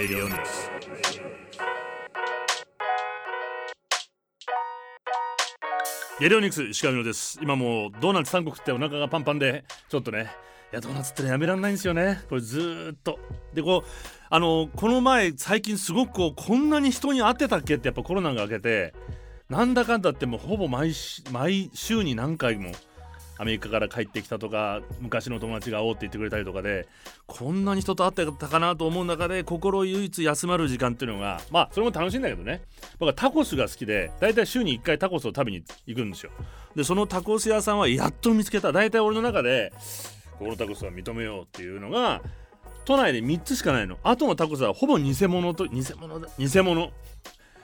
Radio News. ゲリオニクス石川美です。今もうドーナツ3個食ってお腹がパンパンでちょっとねいやドーナツってやめられないんですよね。これずーっと。でこうあのこの前最近すごくこうこんなに人に会ってたっけってやっぱコロナが明けてなんだかんだってもうほぼ毎毎週に何回もアメリカから帰ってきたとか昔の友達が会おうって言ってくれたりとかでこんなに人と会ってたかなと思う中で心唯一休まる時間っていうのがまあそれも楽しいんだけどね。僕はタコスが好きで大体週に1回タコスを食べに行くんですよ。でそのタコス屋さんはやっと見つけた。大体俺の中でこのタコスは認めようっていうのが都内で3つしかないの。あとのタコスはほぼ偽物と偽物だ。偽物。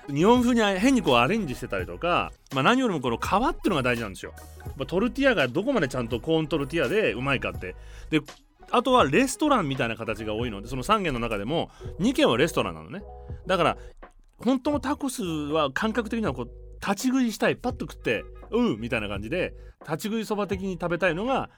日本風に変にこうアレンジしてたりとか、まあ、何よりもこの皮っていうのが大事なんですよ。まあ、トルティアがどこまでちゃんとコーントルティアでうまいかって。であとはレストランみたいな形が多いのでその3軒の中でも2軒はレストランなのね。だから本当のタコスは感覚的にはこう立ち食いしたいパッと食ってうんみたいな感じで立ち食いそば的に食べたいのが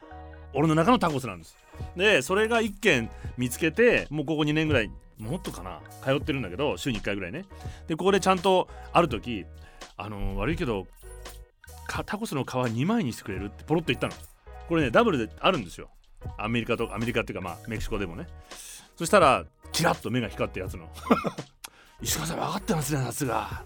俺の中のタコスなんです。でそれが1軒見つけてもうここ2年ぐらいもっとかな？通ってるんだけど週に1回ぐらいね。でここでちゃんとある時あのー、悪いけどタコスの皮2枚にしてくれるってポロッと言ったの。これねダブルであるんですよ。アメリカとアメリカっていうかまあメキシコでもね。そしたらキラッと目が光ったやつの。石川さん分かってますね夏が。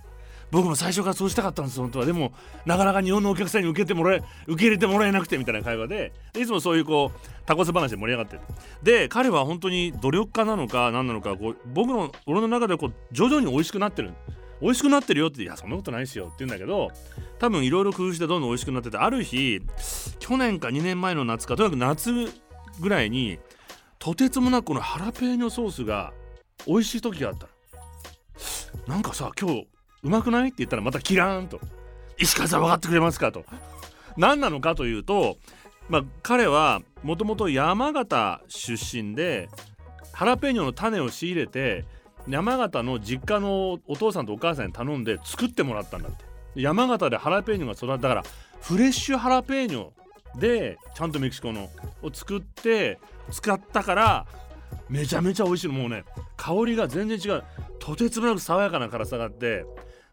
僕も最初からそうしたかったんです本当は。でもなかなか日本のお客さんに受けてもらえ受け入れてもらえなくてみたいな会話で。いつもそういうこうタコス話で盛り上がってるで彼は本当に努力家なのか何なのかこう僕の俺の中でこう徐々に美味しくなってる。美味しくなってるよっていやそんなことないですよ。って言うんだけど多分いろいろ工夫してどんどん美味しくなっててある日去年か2年前の夏かとにかく夏ぐらいにとてつもなくこのハラペーニョソースが美味しい時があったなんかさ今日うまくない？って言ったらまたキラーンと。石川さん分かってくれますかと。何なのかというと、まあ、彼はもともと山形出身でハラペーニョの種を仕入れて山形の実家のお父さんとお母さんに頼んで作ってもらったんだって。山形でハラペーニョが育ったからフレッシュハラペーニョでちゃんとメキシコのを作って使ったからめちゃめちゃ美味しい。のもうね香りが全然違う。とてつもなく爽やかな辛さがあって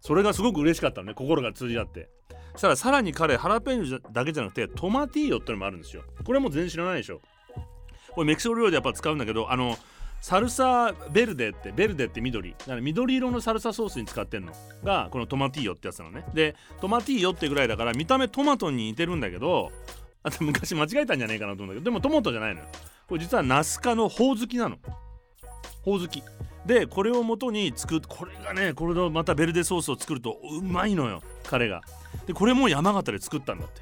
それがすごく嬉しかったのね心が通じ合って。そしたらさらに彼ハラペーニョだけじゃなくてトマティーヨってのもあるんですよ。これも全然知らないでしょ。これメキシコ料理でやっぱ使うんだけどあのサルサベルデってベルデって緑。だから緑色のサルサソースに使ってんの。がこのトマティーヨってやつなのね。でトマティーヨってぐらいだから見た目トマトに似てるんだけどあと昔間違えたんじゃないかなと思うんだけどでもトマトじゃないのよ。これ実はナス科のほおずきなの。ほおずき。でこれを元に作っこれがねこれのまたベルデソースを作るとうまいのよ彼が。でこれも山形で作ったんだって。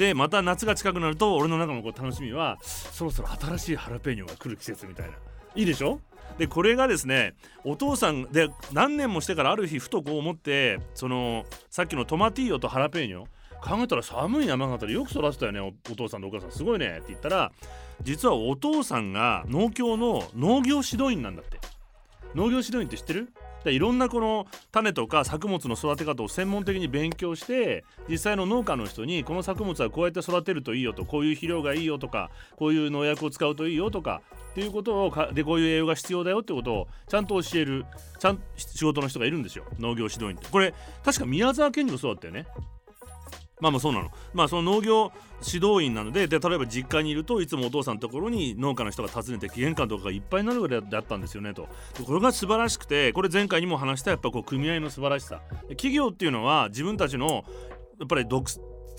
でまた夏が近くなると俺の中のこう楽しみはそろそろ新しいハラペーニョが来る季節みたいな。いいでしょ？でこれがですねお父さんで何年もしてからある日ふとこう思ってそのさっきのトマティーヨとハラペーニョ考えたら寒い山形でよく育てたよねお父さんとお母さん。すごいねって言ったら実はお父さんが農協の農業指導員なんだって。農業指導員って知ってる？いろんなこの種とか作物の育て方を専門的に勉強して実際の農家の人にこの作物はこうやって育てるといいよとこういう肥料がいいよとかこういう農薬を使うといいよとかっていうことをかでこういう栄養が必要だよってことをちゃんと教えるちゃん仕事の人がいるんですよ。農業指導員って。これ確か宮沢賢治もそうだったよね。まあまあそうなの。まあその農業指導員なのでで例えば実家にいるといつもお父さんのところに農家の人が訪ねて玄関とかがいっぱいになるぐらいだったんですよねと。これが素晴らしくてこれ前回にも話したやっぱこう組合の素晴らしさ。企業っていうのは自分たちのやっぱり独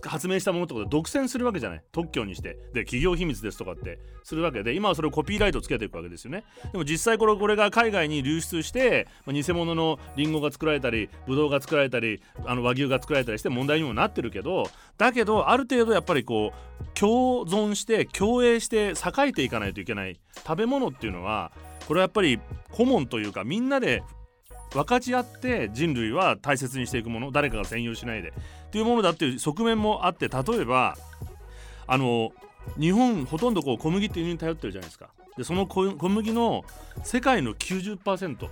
発明したものってことで独占するわけじゃない。特許にして。で企業秘密ですとかって。するわけ。で今はそれをコピーライトつけていくわけですよね。でも実際これこれが海外に流出して、まあ、偽物のリンゴが作られたりブドウが作られたりあの和牛が作られたりして問題にもなってるけどだけどある程度やっぱりこう共存して共栄して栄えていかないといけない。食べ物っていうのはこれはやっぱり顧問というかみんなで分かち合って人類は大切にしていくもの。誰かが占有しないで。っていうものだっていう側面もあって例えばあの日本ほとんどこう小麦って輸入に頼ってるじゃないですか。でその小麦の世界の90%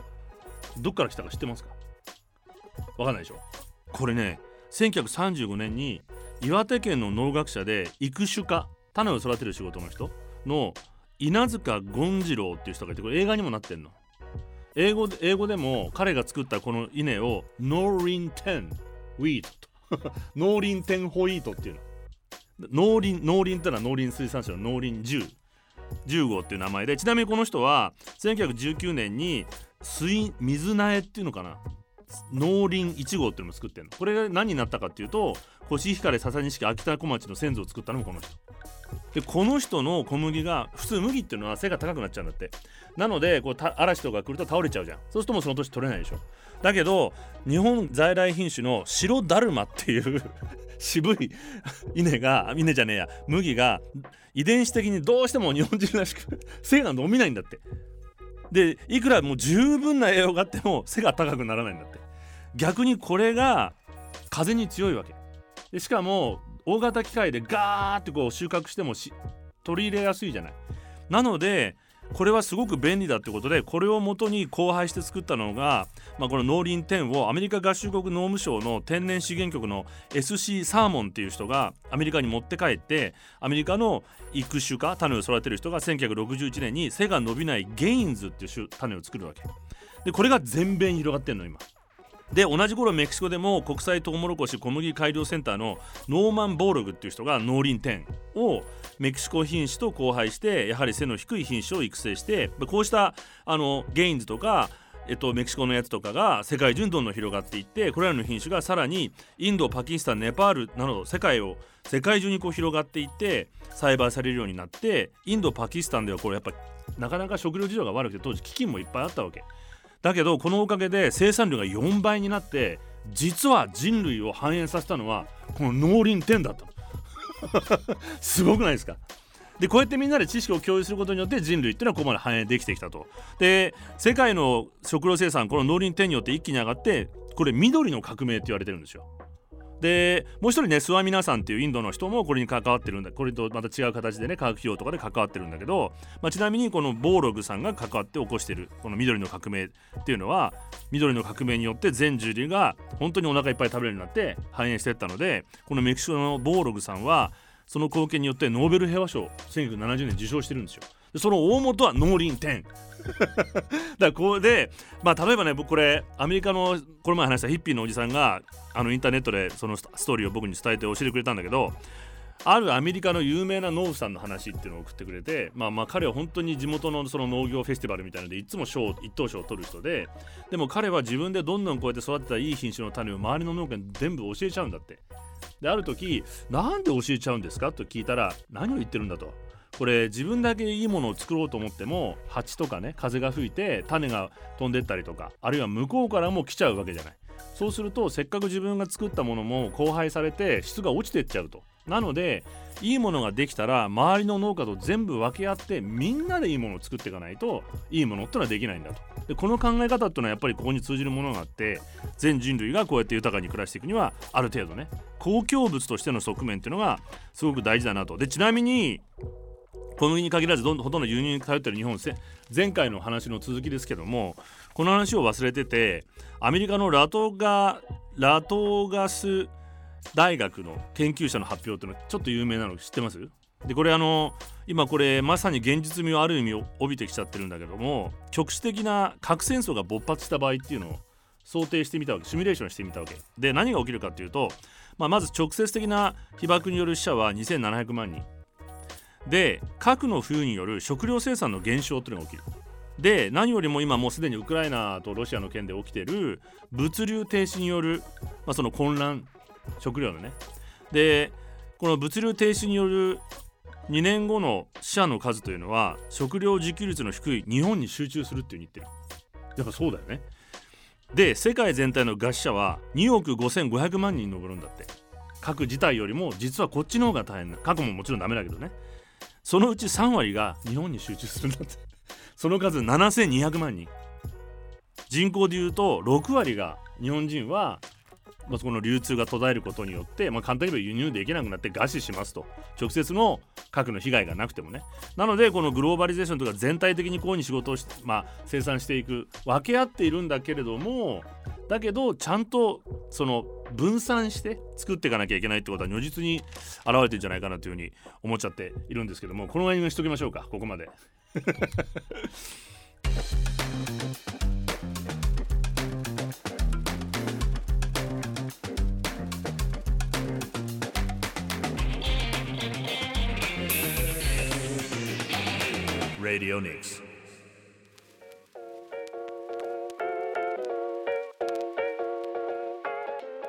どっから来たか知ってますか？わかんないでしょ？これね1935年に岩手県の農学者で育種家種を育てる仕事の人の稲塚権次郎っていう人がいてこれ映画にもなってんの。英語で英語でも彼が作ったこの稲を農林10ウィートと。農林10ホイートっていうの。農林農林ってのは農林水産省の農林10 10号っていう名前でちなみにこの人は1919年に水水苗っていうのかな。農林1号っていうのも作ってんの。これが何になったかっていうとコシヒカリ笹錦秋田小町の先祖を作ったのもこの人。でこの人の小麦が普通麦っていうのは背が高くなっちゃうんだって。なのでこう嵐とか来ると倒れちゃうじゃん。そうするともうその年取れないでしょ。だけど日本在来品種の白だるまっていう 渋い稲が稲じゃねえや麦が遺伝子的にどうしても日本人らしく背が伸びないんだって。でいくらもう十分な栄養があっても背が高くならないんだって。逆にこれが風に強いわけ。でしかも大型機械でガーってこう収穫しても取り入れやすいじゃない。なのでこれはすごく便利だってことでこれをもとに交配して作ったのが、まあ、この農林10をアメリカ合衆国農務省の天然資源局の SC サーモンっていう人がアメリカに持って帰ってアメリカの育種家種を育てる人が1961年に背が伸びないゲインズっていう種を作るわけ。でこれが全米に広がってんの今。で同じ頃メキシコでも国際トウモロコシ小麦改良センターのノーマン・ボーログっていう人が農林10をメキシコ品種と交配してやはり背の低い品種を育成してこうしたあのゲインズとかえっと、メキシコのやつとかが世界中にどんどん広がっていってこれらの品種がさらにインドパキスタンネパールなど世界を世界中にこう広がっていって栽培されるようになってインドパキスタンではこれやっぱなかなか食料事情が悪くて当時飢饉もいっぱいあったわけ。だけどこのおかげで生産量が4倍になって実は人類を繁栄させたのはこの農林天だった すごくないですか？でこうやってみんなで知識を共有することによって人類っていうのはここまで繁栄できてきたと。で世界の食料生産この農林店によって一気に上がってこれ緑の革命って言われてるんですよ。でもう一人ねスワミナさんっていうインドの人もこれに関わってるんだこれとまた違う形でね化学費用とかで関わってるんだけど、まあ、ちなみにこのボーログさんが関わって起こしてるこの緑の革命っていうのは緑の革命によって全人類が本当にお腹いっぱい食べるようになって繁栄していったのでこのメキシコのボーログさんはその貢献によってノーベル平和賞1970年受賞してるんですよ。その大元は農林10 だからこれでまあ例えばね僕これアメリカのこの前話したヒッピーのおじさんがあのインターネットでそのストーリーを僕に伝えて教えてくれたんだけどあるアメリカの有名な農夫さんの話っていうのを送ってくれて、まあ、まあ彼は本当に地元のその農業フェスティバルみたいなのでいつも賞一等賞を取る人ででも彼は自分でどんどんこうやって育てたいい品種の種を周りの農家に全部教えちゃうんだって。である時なんで教えちゃうんですか？と聞いたら何を言ってるんだとこれ自分だけいいものを作ろうと思っても蜂とかね風が吹いて種が飛んでったりとかあるいは向こうからも来ちゃうわけじゃない。そうするとせっかく自分が作ったものも交配されて質が落ちてっちゃうと。なのでいいものができたら周りの農家と全部分け合ってみんなでいいものを作っていかないといいものってのはできないんだと。でこの考え方っていうのはやっぱりここに通じるものがあって全人類がこうやって豊かに暮らしていくにはある程度ね公共物としての側面っていうのがすごく大事だなと。でちなみに小麦に限らずどんどんほとんど輸入に頼ってる日本前回の話の続きですけどもこの話を忘れててアメリカのラトガラトガス大学の研究者の発表っていうのはちょっと有名なの知ってます？でこれあの今これまさに現実味をある意味を帯びてきちゃってるんだけども局地的な核戦争が勃発した場合っていうのを想定してみたわけシミュレーションしてみたわけ。で何が起きるかっていうと、まあ、まず直接的な被爆による死者は2700万人。で核の冬による食料生産の減少というのが起きる。で何よりも今もうすでにウクライナとロシアの件で起きている物流停止による、まあ、その混乱食料のね。でこの物流停止による2年後の死者の数というのは食料自給率の低い日本に集中するっていうに言ってるやっぱそうだよね。で世界全体の餓死者は2億5500万人に上るんだって。核自体よりも実はこっちの方が大変な核ももちろんダメだけどね。そのうち3割が日本に集中するんだって。その数7200万人。人口でいうと6割が日本人はまあ、そこの流通が途絶えることによって、まあ、簡単に言えば輸入できなくなって餓死しますと。直接の核の被害がなくてもね。なのでこのグローバリゼーションとか全体的にこういう風に仕事をし、まあ、生産していく分け合っているんだけれどもだけどちゃんとその分散して作っていかなきゃいけないってことは如実に現れてるんじゃないかなというふうに思っちゃっているんですけどもこの辺にしときましょうか？ここまで。Radio Nix.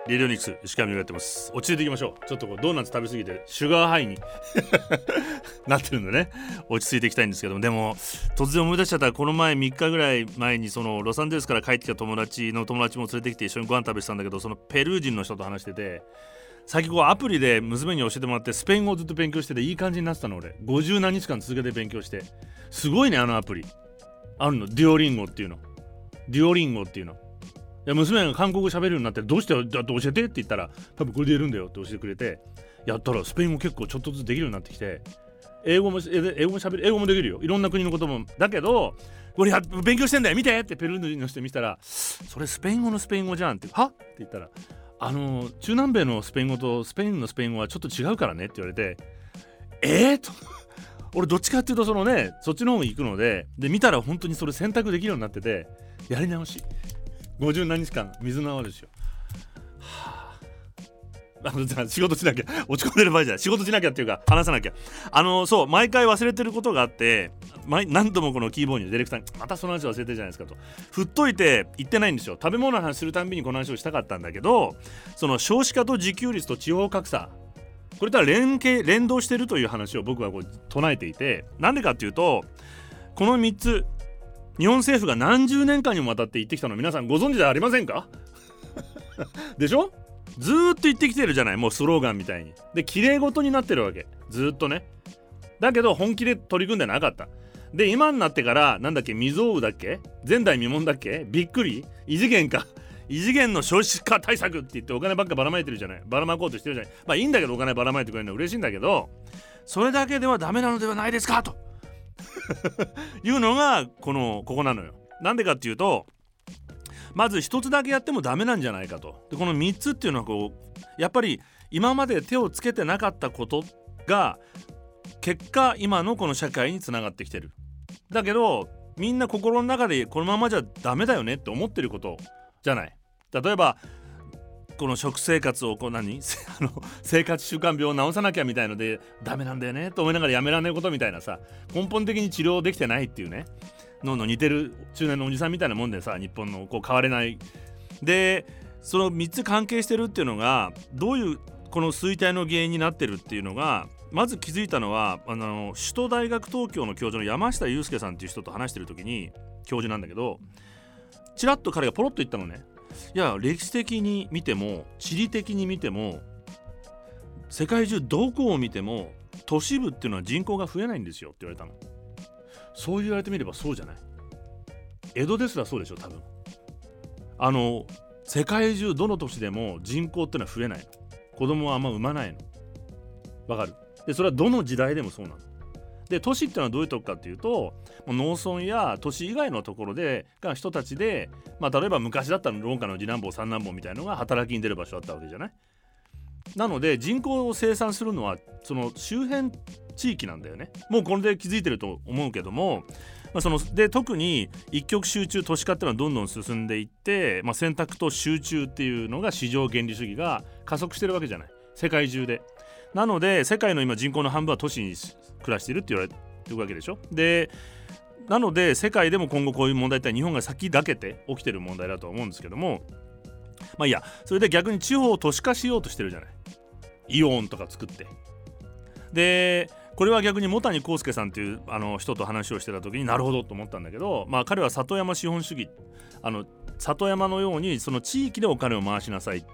レディオニクス石上がやってます。落ち着いていきましょう。ちょっとこうドーナツ食べ過ぎてシュガーハイに なってるんでね。落ち着いていきたいんですけども。でも突然思い出しちゃった。この前3日ぐらい前にそのロサンゼルスから帰ってきた友達の友達も連れてきて一緒にご飯食べてたんだけどそのペルー人の人と話してて最近こうアプリで娘に教えてもらってスペイン語をずっと勉強してていい感じになってたの俺。50何日間続けて勉強して。すごいねあのアプリ。あるの。デュオリンゴっていうの。デュオリンゴっていうの。や娘が韓国語喋るようになってどうしてだって教えてって言ったら多分これでやるんだよって教えてくれてやったらスペイン語結構ちょっとずつできるようになってきて英語も英語も喋る英語もできるよ。いろんな国のこともだけどこれや勉強してんだよ見てってペルーの人見たらそれスペイン語のスペイン語じゃんっては？って言ったらあの中南米のスペイン語とスペインのスペイン語はちょっと違うからねって言われてえー、と。俺どっちかっていうとそのねそっちの方に行くのでで見たら本当にそれ選択できるようになっててやり直し。50何日間水の泡ですよ。はあ、仕事しなきゃ。落ち込んでる場合じゃない。仕事しなきゃっていうか話さなきゃ。あのそう毎回忘れてることがあって何度もこのキーボードにディレクターにまたその話忘れてるじゃないですかと。振っといて言ってないんですよ。食べ物の話するたんびにこの話をしたかったんだけどその少子化と自給率と地方格差。これとは連携連動してるという話を僕はこう唱えていてなんでかっていうとこの3つ日本政府が何十年間にもわたって言ってきたの皆さんご存知ではありませんか？でしょ？ずっと言ってきてるじゃないもうスローガンみたいに。で綺麗事になってるわけ。ずっとね。だけど本気で取り組んでなかった。で今になってからなんだっけ未曾有だっけ？前代未聞だっけ？びっくり？異次元か。異次元の少子化対策って言ってお金ばっかばらまいてるじゃない。ばらまこうとしてるじゃない。まあいいんだけどお金ばらまいてくれるのは嬉しいんだけどそれだけではダメなのではないですか？と いうのがこのここなのよ。なんでかっていうとまず一つだけやってもダメなんじゃないかと。でこの3つっていうのはこうやっぱり今まで手をつけてなかったことが結果今のこの社会につながってきてる。だけどみんな心の中でこのままじゃダメだよねって思ってることじゃない。例えばこの食生活をこう何？あの生活習慣病を治さなきゃみたいのでダメなんだよねと思いながらやめられないことみたいなさ根本的に治療できてないっていうね。のの似てる中年のおじさんみたいなもんでさ日本のこう変われない。でその3つ関係してるっていうのがどういうこの衰退の原因になってるっていうのがまず気づいたのはあの首都大学東京の教授の山下祐介さんっていう人と話してる時に教授なんだけどちらっと彼がポロッと言ったのね。いや歴史的に見ても地理的に見ても世界中どこを見ても都市部っていうのは人口が増えないんですよって言われたの。そう言われてみればそうじゃない。江戸ですらそうでしょ多分。あの世界中どの都市でも人口ってのは増えないの。子供はあんま産まないの。わかる？でそれはどの時代でもそうなの。で都市っていうのはどういうとこかっていうと農村や都市以外のところでが人たちで、まあ、例えば昔だったら農家の次男坊三男坊みたいのが働きに出る場所だったわけじゃない？なので人口を生産するのはその周辺地域なんだよね。もうこれで気づいてると思うけども、まあ、そので特に一極集中都市化っていうのはどんどん進んでいって、まあ、選択と集中っていうのが市場原理主義が加速してるわけじゃない。世界中で。なので世界の今人口の半分は都市に暮らしているって言われてるわけでしょ？でなので世界でも今後こういう問題って日本が先駆けて起きてる問題だと思うんですけどもまあいいやそれで逆に地方を都市化しようとしてるじゃない？イオンとか作って。でこれは逆に茂谷幸介さんっていうあの人と話をしてた時になるほどと思ったんだけど、まあ、彼は里山資本主義あの里山のようにその地域でお金を回しなさい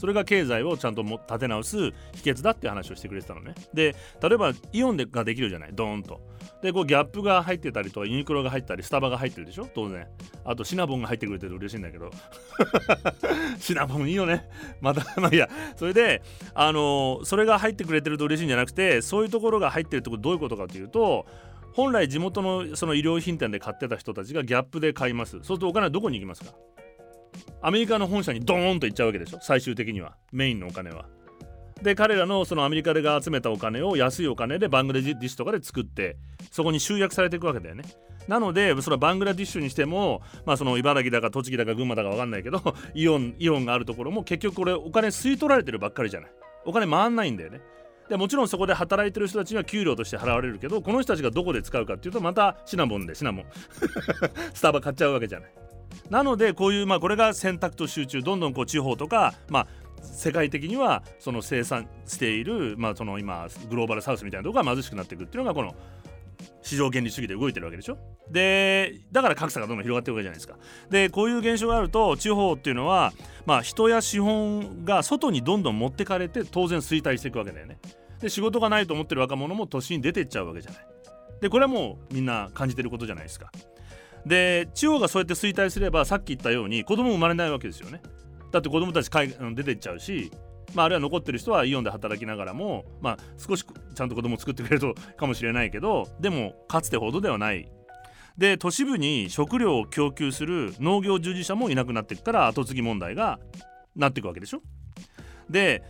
それが経済をちゃんと立て直す秘訣だって話をしてくれてたのね。で例えばイオンでができるじゃない？ドーンと。でこうギャップが入ってたりとかユニクロが入ったりスタバが入ってるでしょ？当然。あとシナボンが入ってくれてると嬉しいんだけど。シナボンいいよね。またまあいや。それであの、それが入ってくれてると嬉しいんじゃなくてそういうところが入ってるってことどういうことかというと本来地元のその衣料品店で買ってた人たちがギャップで買います。そうするとお金はどこに行きますか？アメリカの本社にドーンと行っちゃうわけでしょ。最終的には。メインのお金は。で彼らのそのアメリカでが集めたお金を安いお金でバングラディッシュとかで作ってそこに集約されていくわけだよね。なのでそれはバングラディッシュにしても、まあ、その茨城だか栃木だか群馬だか分かんないけど イオンイオンがあるところも結局これお金吸い取られてるばっかりじゃない。お金回んないんだよね。でもちろんそこで働いてる人たちには給料として払われるけどこの人たちがどこで使うかっていうとまたシナモンでシナモン。スタバ買っちゃうわけじゃない。なのでこういうまあこれが選択と集中どんどんこう地方とかまあ世界的にはその生産している、まあ、その今グローバルサウスみたいなところが貧しくなっていくっていうのがこの市場原理主義で動いてるわけでしょ。でだから格差がどんどん広がっていくわけじゃないですか。でこういう現象があると地方っていうのは、まあ、人や資本が外にどんどん持ってかれて当然衰退していくわけだよね。で仕事がないと思ってる若者も都心に出てっちゃうわけじゃない。でこれはもうみんな感じてることじゃないですか。で地方がそうやって衰退すればさっき言ったように子供生まれないわけですよね。だって子供たち海出てっちゃうしまあ、あるいは残ってる人はイオンで働きながらも、まあ、少しちゃんと子供を作ってくれるかもしれないけどでもかつてほどではない。で都市部に食料を供給する農業従事者もいなくなっていくから後継ぎ問題がなっていくわけでしょ。で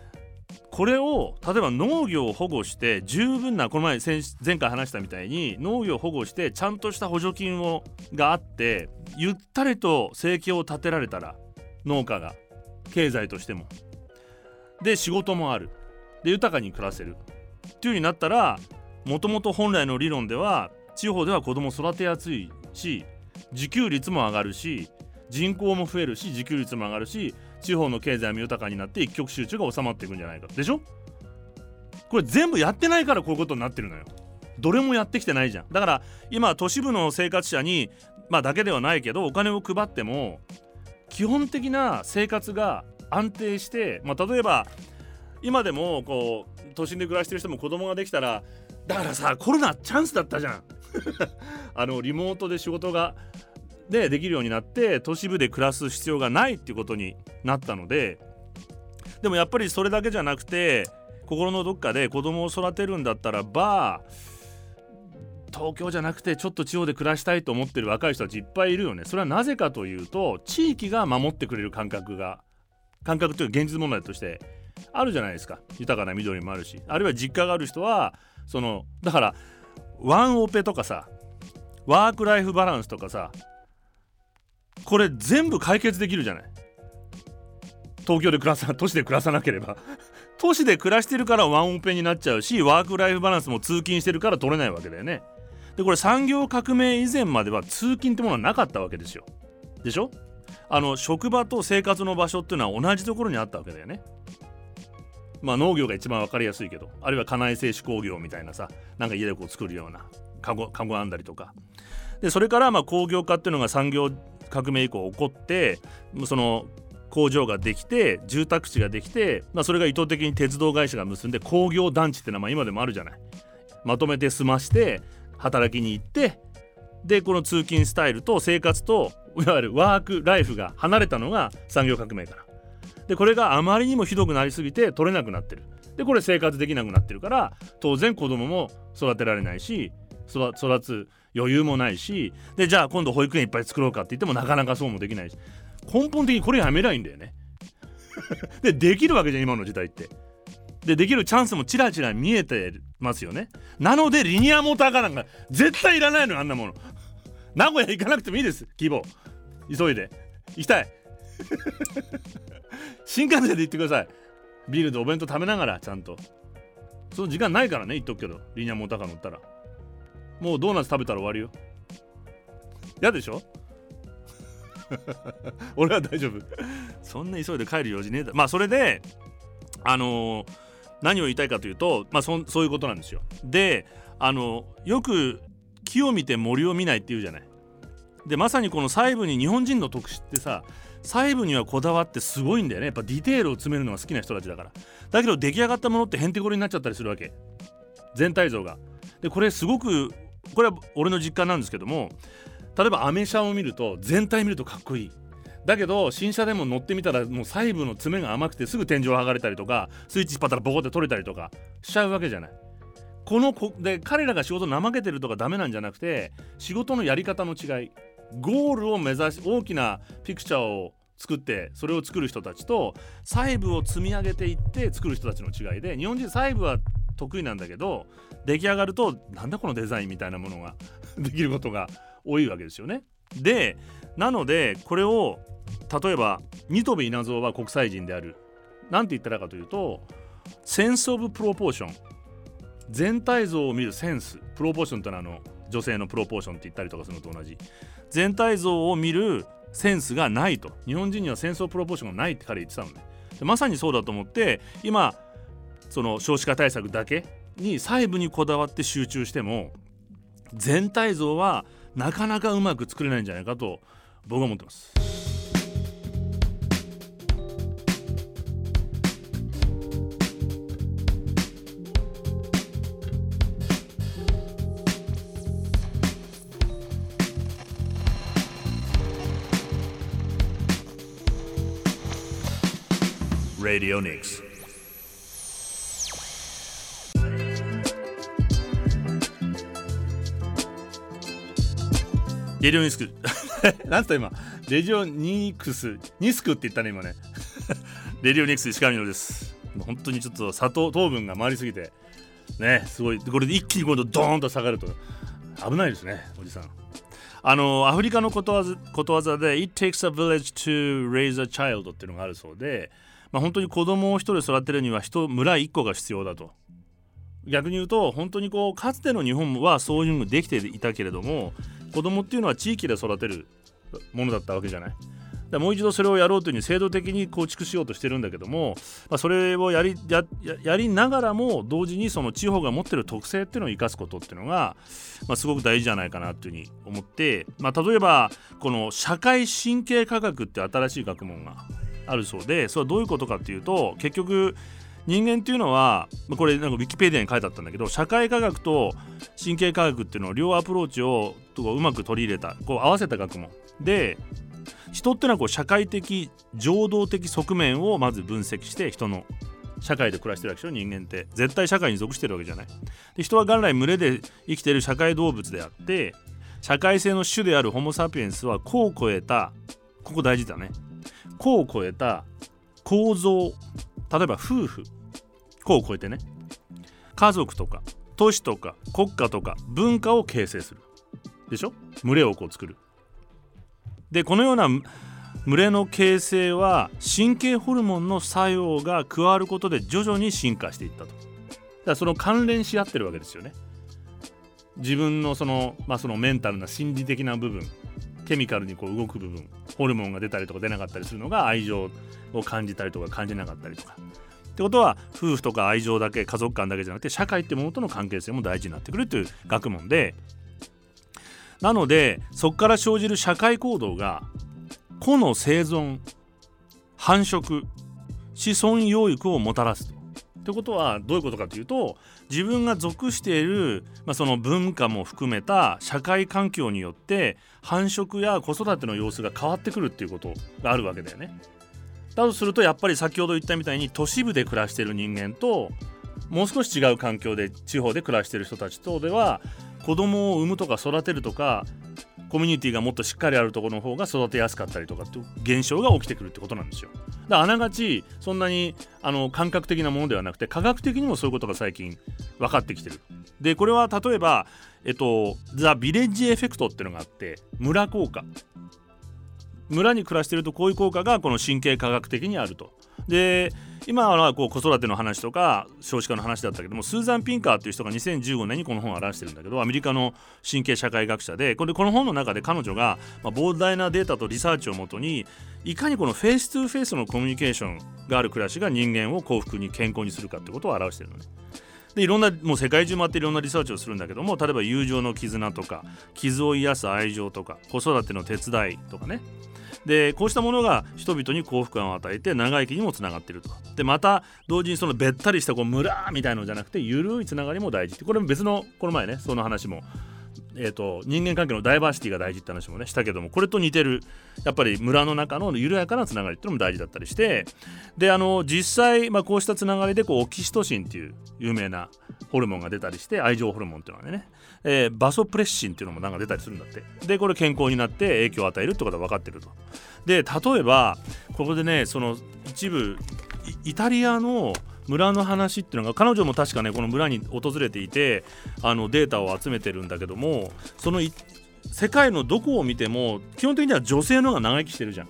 これを例えば農業を保護して十分なこの前前回話したみたいに農業を保護してちゃんとした補助金をがあってゆったりと生計を立てられたら農家が経済としても。で仕事もある。で豊かに暮らせる。っていう風になったらもともと本来の理論では地方では子供育てやすいし自給率も上がるし人口も増えるし自給率も上がるし地方の経済も豊かになって一極集中が収まっていくんじゃないか。でしょ？これ全部やってないからこういうことになってるのよ。どれもやってきてないじゃん。だから今都市部の生活者にまあだけではないけどお金を配っても基本的な生活が安定して、まあ、例えば今でもこう都心で暮らしてる人も子供ができたらだからさコロナチャンスだったじゃん。あのリモートで仕事がでできるようになって都市部で暮らす必要がないっていうことになったのででもやっぱりそれだけじゃなくて心のどっかで子供を育てるんだったらば東京じゃなくてちょっと地方で暮らしたいと思ってる若い人たちいっぱいいるよね。それはなぜかというと地域が守ってくれる感覚が感覚というか現実問題としてあるじゃないですか。豊かな緑もあるし。あるいは実家がある人はそのだからワンオペとかさワークライフバランスとかさこれ全部解決できるじゃない。東京で暮らさ 都市で暮らさなければ。都市で暮らしてるからワンオペになっちゃうしワークライフバランスも通勤してるから取れないわけだよね。でこれ産業革命以前までは通勤ってものはなかったわけですよ。でしょ？あの職場と生活の場所っていうのは同じところにあったわけだよね。まあ農業が一番分かりやすいけどあるいは家内製紙工業みたいなさなんか家でこう作るようなカゴカゴ編んだりとか。でそれからまあ工業化っていうのが産業革命以降起こってその工場ができて住宅地ができて、まあ、それが意図的に鉄道会社が結んで工業団地ってのは今でもあるじゃない。まとめて済まして働きに行ってでこの通勤スタイルと生活といわゆるワークライフが離れたのが産業革命から。でこれがあまりにもひどくなりすぎて取れなくなってる。でこれ生活できなくなってるから当然子供も育てられないし育つ余裕もないしでじゃあ今度保育園いっぱい作ろうかって言ってもなかなかそうもできないし。根本的にこれやめないんだよね。でできるわけじゃん今の時代って。でできるチャンスもちらちら見えてますよね。なのでリニアモーターカーなんか絶対いらないのよあんなもの。名古屋行かなくてもいいです希望。急いで。行きたい。新幹線で行ってください。ビールでお弁当食べながらちゃんと。その時間ないからね言っとくけどリニアモーターカー乗ったら。もうドーナツ食べたら終わりよ。嫌でしょ？俺は大丈夫。そんな急いで帰る用事ねえだまあそれであのー、何を言いたいかというとまあそそういうことなんですよ。であのよく木を見て森を見ないって言うじゃない。でまさにこの細部に日本人の特殊ってさ細部にはこだわってすごいんだよね。やっぱディテールを詰めるのが好きな人たちだから。だけど出来上がったものってへんてこりになっちゃったりするわけ。全体像が。でこれすごくこれは俺の実感なんですけども例えばアメ車を見ると全体見るとかっこいい。だけど新車でも乗ってみたらもう細部の詰めが甘くてすぐ天井剥がれたりとかスイッチ引っ張ったらボコって取れたりとかしちゃうわけじゃない。このこで彼らが仕事怠けてるとかダメなんじゃなくて仕事のやり方の違い。ゴールを目指し大きなピクチャーを作ってそれを作る人たちと細部を積み上げていって作る人たちの違いで日本人細部は得意なんだけど出来上がるとなんだこのデザインみたいなものが できることが多いわけですよね。でなのでこれを例えば新戸稲造は国際人である。何て言ったらかというとセンス・オブ・プロポーション。全体像を見るセンス。プロポーションというのはあの女性のプロポーションって言ったりとかするのと同じ。全体像を見るセンスがないと。日本人には戦争プロポーションがないって彼言ってたのね。まさにそうだと思って今その少子化対策だけに細部にこだわって集中しても全体像はなかなかうまく作れないんじゃないかと僕は思ってます。Radio Nix. レディオニスク。なんと今レディオニクスニスクって言ったね今ね。レディオニクス石川稔です。本当にちょっと砂糖糖分が回りすぎてねすごい。これで一気に今度ドーンと下がると。危ないですねおじさん。あのアフリカのことわざことわざで It takes a village to raise a child っていうのがあるそうで、まあ、本当に子供を一人育てるには人村一個が必要だと。逆に言うと本当にこうかつての日本はそういうのできていたけれども子供っていうのは地域で育てるものだったわけじゃない。だもう一度それをやろうというふうに制度的に構築しようとしてるんだけども、まあ、それをやりややりながらも同時にその地方が持ってる特性っていうのを生かすことっていうのが、まあ、すごく大事じゃないかなというふうに思って、まあ、例えばこの社会神経科学って新しい学問があるそうでそれはどういうことかっていうと結局人間っていうのはこれなんかウィキペディアに書いてあったんだけど社会科学と神経科学っていうのを両アプローチをうまく取り入れたこう合わせた学問。で人っていうのはこう社会的情動的側面をまず分析して人の社会で暮らしてるわけでしょ人間って。絶対社会に属してるわけじゃない。で人は元来群れで生きてる社会動物であって社会性の種であるホモ・サピエンスは個を超えたここ大事だね。個を超えた構造例えば夫婦個を超えてね。家族とか都市とか国家とか文化を形成する。でしょ？群れをこう作る。でこのような群れの形成は神経ホルモンの作用が加わることで徐々に進化していったと。だからその関連し合ってるわけですよね。自分のその,、まあ、そのメンタルな心理的な部分ケミカルにこう動く部分ホルモンが出たりとか出なかったりするのが愛情を感じたりとか感じなかったりとか。ってことは夫婦とか愛情だけ家族間だけじゃなくて社会ってものとの関係性も大事になってくるという学問でなのでそこから生じる社会行動が個の生存繁殖子孫養育をもたらすと。ってことはどういうことかというと自分が属している、まあ、その文化も含めた社会環境によって繁殖や子育ての様子が変わってくるっていうことがあるわけだよね。だとするとやっぱり先ほど言ったみたいに都市部で暮らしてる人間ともう少し違う環境で地方で暮らしてる人たちとでは子供を産むとか育てるとかコミュニティがもっとしっかりあるところの方が育てやすかったりとかって現象が起きてくるってことなんですよ。だからあながちそんなにあの感覚的なものではなくて科学的にもそういうことが最近分かってきてる。でこれは例えば、えっと、 The Village Effect っていうのがあって村効果村に暮らしてるとこういう効果がこの神経科学的にあると。で今はこう子育ての話とか少子化の話だったけどもスーザン・ピンカーっていう人が2015年にこの本を表してるんだけどアメリカの神経社会学者でこれこの本の中で彼女が、ま、膨大なデータとリサーチをもとにいかにこのフェイス2フェイスのコミュニケーションがある暮らしが人間を幸福に健康にするかってことを表してるのね。でいろんなもう世界中回っていろんなリサーチをするんだけども例えば友情の絆とか傷を癒す愛情とか子育ての手伝いとかねでこうしたものが人々に幸福感を与えて長生きにもつながっていると。でまた同時にそのべったりしたこう村みたいのじゃなくて緩いつながりも大事ってこれも別のこの前ねその話もえーと、人間関係のダイバーシティが大事って話もねしたけどもこれと似てるやっぱり村の中の緩やかなつながりっていうのも大事だったりしてであの実際、まあ、こうしたつながりでこうオキシトシンっていう有名なホルモンが出たりして愛情ホルモンっていうのはね、えー、バソプレッシンっていうのもなんか出たりするんだってでこれ健康になって影響を与えるってことが分かってるとで例えばここでねその一部イタリアの村の話っていうのが彼女も確かねこの村に訪れていてあのデータを集めてるんだけどもその世界のどこを見ても基本的には女性の方が長生きしてるじゃん。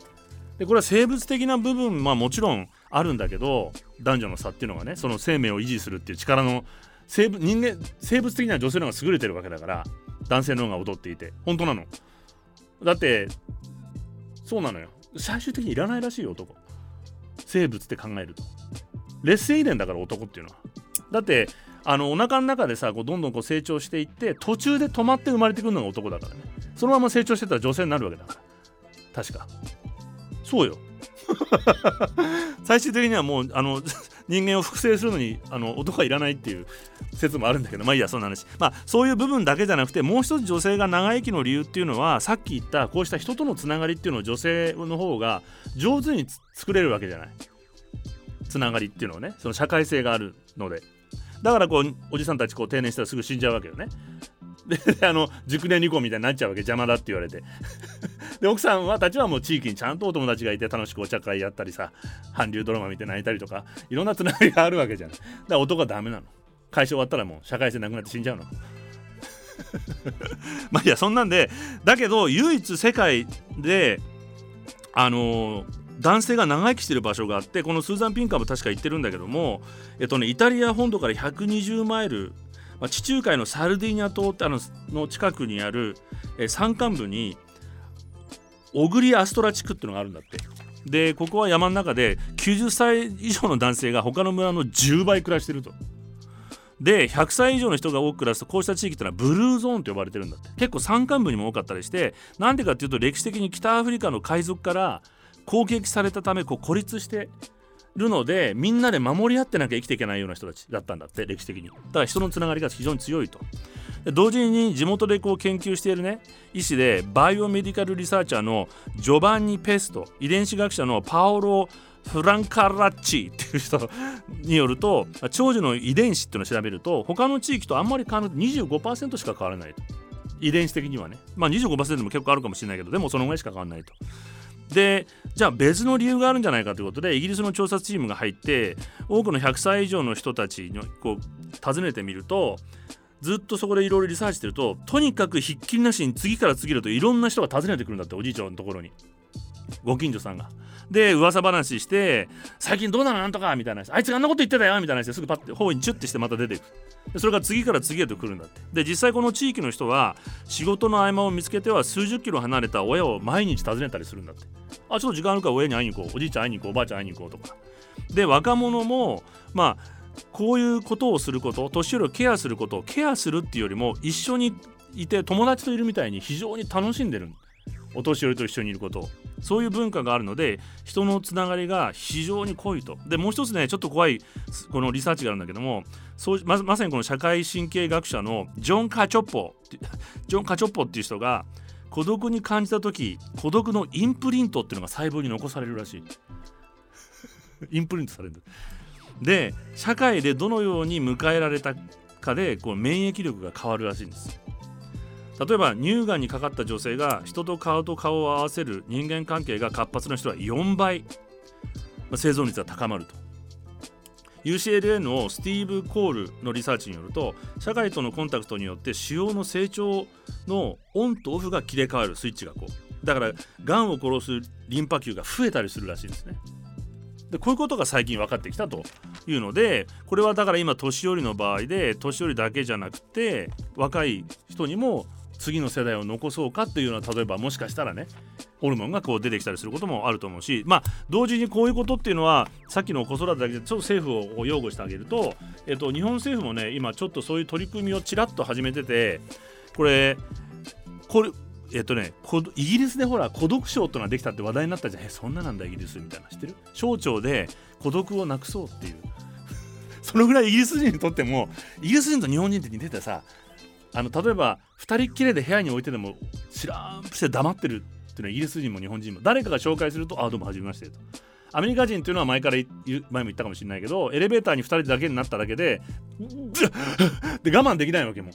でこれは生物的な部分はもちろんあるんだけど男女の差っていうのがねその生命を維持するっていう力の生物人間生物的には女性の方が優れてるわけだから男性の方が劣っていて本当なの。だってそうなのよ。最終的にいらないらしいよ男。生物って考えると。劣勢遺伝だから男っていうのは。だってあのお腹の中でさこうどんどんこう成長していって途中で止まって生まれてくるのが男だからね。そのまま成長してたら女性になるわけだから。確か。そうよ。最終的にはもうあの人間を複製するのにあの男はいらないっていう説もあるんだけどまあいいやそんな話。まあそういう部分だけじゃなくてもう一つ女性が長生きの理由っていうのはさっき言ったこうした人とのつながりっていうのを女性の方が上手に作れるわけじゃない。つながりっていうのはねその社会性があるので。だからこうおじさんたちこう定年したらすぐ死んじゃうわけよね。であの熟年離婚みたいになっちゃうわけ邪魔だって言われて。で奥さんはたちはもう地域にちゃんとお友達がいて楽しくお茶会やったりさ韓流ドラマ見て泣いたりとかいろんなつながりがあるわけじゃんだから男はダメなの。会社終わったらもう社会性なくなって死んじゃうの。まあいやそんなんでだけど唯一世界であのー、男性が長生きしてる場所があってこのスーザン・ピンカーも確か言ってるんだけどもえっとねイタリア本土から120マイルまあ、地中海のサルディーニャ島ってあのの近くにある、え、山間部にオグリアストラ地区っていうのがあるんだって。でここは山の中で90歳以上の男性が他の村の10倍暮らしてると。で100歳以上の人が多く暮らすとこうした地域ってのはブルーゾーンと呼ばれてるんだって。結構山間部にも多かったりしてなんでかっていうと歴史的に北アフリカの海賊から攻撃されたためこう孤立してるのでみんなで守り合ってなきゃ生きていけないような人たちだったんだって歴史的に。だから人のつながりが非常に強いと。同時に地元でこう研究しているね医師でバイオメディカルリサーチャーのジョバンニ・ペスト遺伝子学者のパオロ・フランカラッチっていう人によると長寿の遺伝子っていうのを調べると他の地域とあんまり変わらない25%しか変わらないと。遺伝子的にはね。まあ25%も結構あるかもしれないけどでもそのぐらいしか変わらないと。でじゃあ別の理由があるんじゃないかということでイギリスの調査チームが入って多くの100歳以上の人たちにこう尋ねてみるとずっとそこでいろいろリサーチしてるととにかくひっきりなしに次から次へといろんな人が訪ねてくるんだっておじいちゃんのところに。ご近所さんが。で噂話して「最近どうなの？なんとか」みたいなあいつがあんなこと言ってたよみたいなですぐパッて方にチュッてしてまた出てく。でそれが次から次へと来るんだって。で実際この地域の人は仕事の合間を見つけては数十キロ離れた親を毎日訪ねたりするんだってあちょっと時間あるから親に会いに行こう。おじいちゃん会いに行こう。おばあちゃん会いに行こうとか。で若者もまあこういうことをすること年寄りをケアすることをケアするっていうよりも一緒にいて友達といるみたいに非常に楽しんでる。お年寄りと一緒にいること。そういう文化があるので人のつながりが非常に濃いと。でもう一つねちょっと怖いこのリサーチがあるんだけどもそうままさにこの社会神経学者のジョン・カチョッポジョン・カチョッポっていう人が孤独に感じた時孤独のインプリントっていうのが細胞に残されるらしい。インプリントされる。で社会でどのように迎えられたかでこう免疫力が変わるらしいんです。例えば乳がんにかかった女性が人と顔と顔を合わせる人間関係が活発な人は4倍、ま、生存率が高まると。UCLA のスティーブ・コールのリサーチによると社会とのコンタクトによって腫瘍の成長のオンとオフが切れ替わるスイッチがこう。だからがんを殺すリンパ球が増えたりするらしいんですね。でこういうことが最近分かってきたというのでこれはだから今年寄りの場合で年寄りだけじゃなくて若い人にも次の世代を残そうかっていうのは例えばもしかしたらねホルモンがこう出てきたりすることもあると思うしまあ同時にこういうことっていうのはさっきの子育てだけでちょっと政府を擁護してあげると、えっと、日本政府もね今ちょっとそういう取り組みをちらっと始めててこれこれえっとね、イギリスでほら孤独症ってのができたって話題になったじゃん。えそんななんだイギリスみたいな。知ってる？省庁で孤独をなくそうっていう。そのぐらいイギリス人にとってもイギリス人と日本人って似ててさあの例えば2人きりで部屋に置いてでも知らんぷして黙ってるっていうのはイギリス人も日本人も。誰かが紹介すると「ああどうもはじめまして」と。アメリカ人っていうのは前から前も言ったかもしれないけどエレベーターに2人だけになっただけで で我慢できないわけも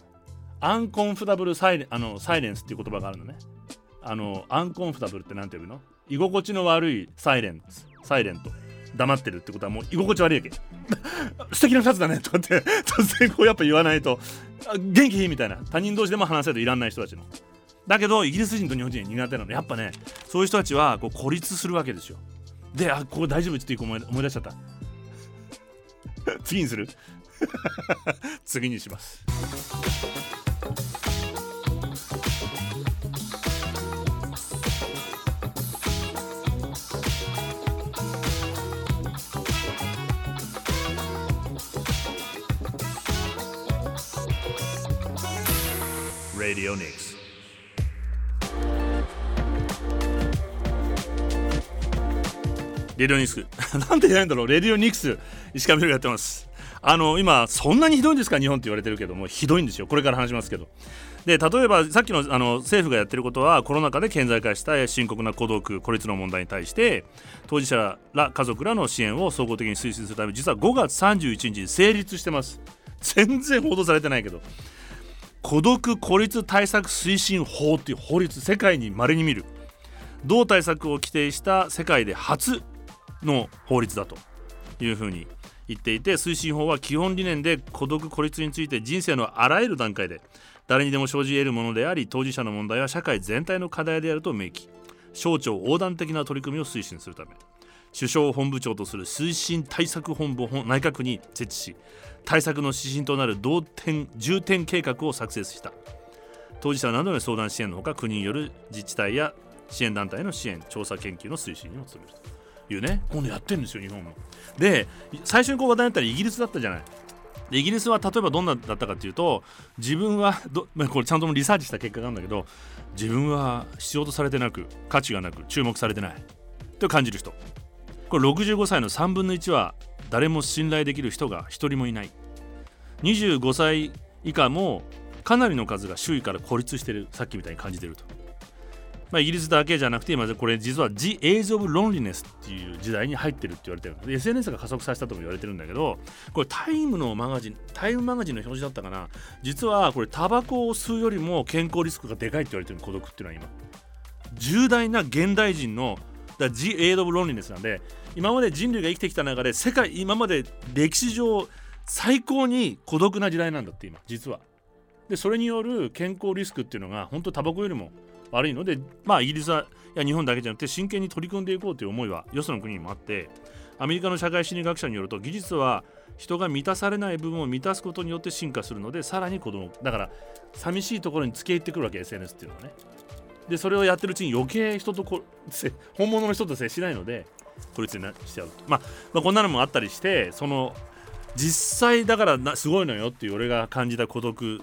アンコンフダブルサイレンあのサイレンスっていう言葉があるのね。あのアンコンフダブルって何て言うの？居心地の悪いサイレンスサイレント黙ってるってことはもう居心地悪いわけ。素敵な2つだね。とかって 突然こうやっぱ言わないと。元気？いいみたいな。他人同士でも話せるといらんない人たちの。だけどイギリス人と日本人苦手なの。やっぱねそういう人たちはこう孤立するわけですよ。であここ大丈夫？って思い思い出しちゃった。次にする？次にします。ラディオニクス RadioNIKS。なんで言えないんだろう。 RadioNIKS。石上がやってます。あの今そんなにひどいんですか？日本って言われてるけどもひどいんですよ。これから話しますけど。で例えばさっきのあの政府がやってることはコロナ禍で顕在化した深刻な孤独孤立の問題に対して当事者ら家族らの支援を総合的に推進するため実は5月31日に成立してます。全然報道されてないけど。孤独孤立対策推進法っていう法律世界に稀に見る。同対策を規定した世界で初の法律だというふうに言っていて推進法は基本理念で孤独孤立について人生のあらゆる段階で誰にでも生じ得るものであり当事者の問題は社会全体の課題であると明記。省庁横断的な取り組みを推進するため。首相本部長とする推進対策本部を内閣に設置し対策の指針となる同点重点計画を作成した。当事者などの相談支援のほか国による自治体や支援団体の支援調査研究の推進にも努めると。いうね今度やってるんですよ日本も。で最初にこう話題になったらイギリスだったじゃない。イギリスは例えばどんなだったかというと自分はど、まあ、これちゃんとリサーチした結果なんだけど自分は必要とされてなく価値がなく注目されてない。と感じる人。これ65歳の3分の1は誰も信頼できる人が1人もいない。25歳以下もかなりの数が周囲から孤立してる。さっきみたいに感じてると。まあ、イギリスだけじゃなくて今これ実は The Age of Loneliness っていう時代に入ってるって言われてる SNS が加速させたとも言われてるんだけどこれタイムのマガジンタイムマガジンの表示だったかな。実はこれタバコを吸うよりも健康リスクがでかいって言われてる孤独っていうのは今。重大な現代人のだ The Age of Loneliness なんで今まで人類が生きてきた中で世界今まで歴史上最高に孤独な時代なんだって今実は。でそれによる健康リスクっていうのが本当タバコよりも悪いので、まあ、イギリスはや日本だけじゃなくて真剣に取り組んでいこうという思いはよその国にもあってアメリカの社会心理学者によると技術は人が満たされない部分を満たすことによって進化するのでさらに子供だから寂しいところに付け入ってくるわけ SNS っていうのはね。でそれをやってるうちに余計人とこ本物の人と接しないので孤立にしちゃうと。まあ、まあ、こんなのもあったりしてその実際だからすごいのよっていう俺が感じた孤独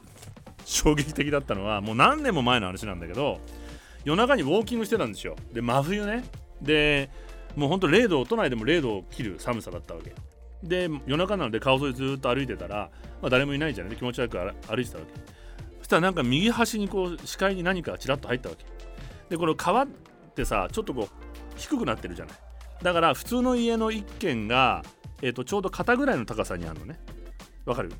衝撃的だったのはもう何年も前の話なんだけど夜中にウォーキングしてたんですよ。で真冬ね。でもうほんと0度都内でも0度を切る寒さだったわけ。で夜中なので川沿いずっと歩いてたら、まあ、誰もいないじゃない。で気持ち悪く歩いてたわけ。そしたらなんか右端にこう視界に何かちらっと入ったわけ。でこの川ってさちょっとこう低くなってるじゃない。だから普通の家の一軒が、えー、とちょうど肩ぐらいの高さにあるのね。わかる？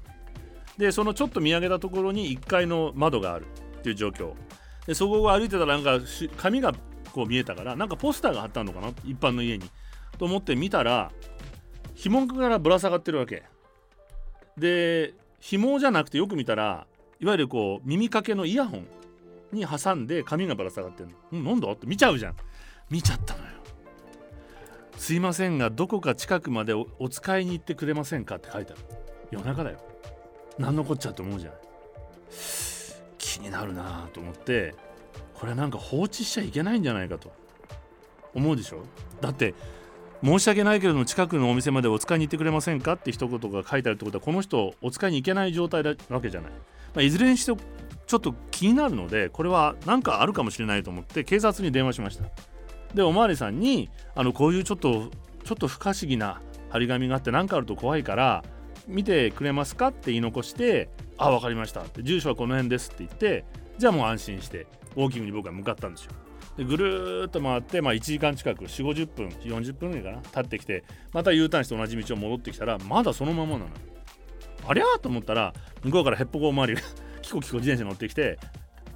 でそのちょっと見上げたところに1階の窓があるっていう状況。でそこを歩いてたらなんか紙がこう見えたからなんかポスターが貼ったのかな一般の家に。と思って見たら紐からぶら下がってるわけ。で紐じゃなくてよく見たらいわゆるこう耳かけのイヤホンに挟んで紙がぶら下がってるの、うん、なんだって見ちゃうじゃん。見ちゃったのよ。すいませんがどこか近くまでお使いに行ってくれませんかって書いてある。夜中だよ。何のこっちゃと思うじゃん。気になるなと思ってこれなんか放置しちゃいけないんじゃないかと。思うでしょ？だって申し訳ないけれども近くのお店までお使いに行ってくれませんかって一言が書いてあるってことはこの人お使いに行けない状態なわけじゃない、まあ、いずれにしてちょっと気になるのでこれは何かあるかもしれないと思って警察に電話しました。でおまわりさんにあのこういうちょっとちょっと不可思議な張り紙があって何かあると怖いから見てくれますかって言い残してあ分かりました。住所はこの辺ですって言ってじゃあもう安心してウォーキングに僕は向かったんですよ。でぐるっと回って、まあ、1時間近く4 5 0分40分ぐらいかな経ってきてまた U ターンして同じ道を戻ってきたらまだそのままなのありゃーと思ったら向こうからヘッポコおまわりが キコキコ自転車乗ってきて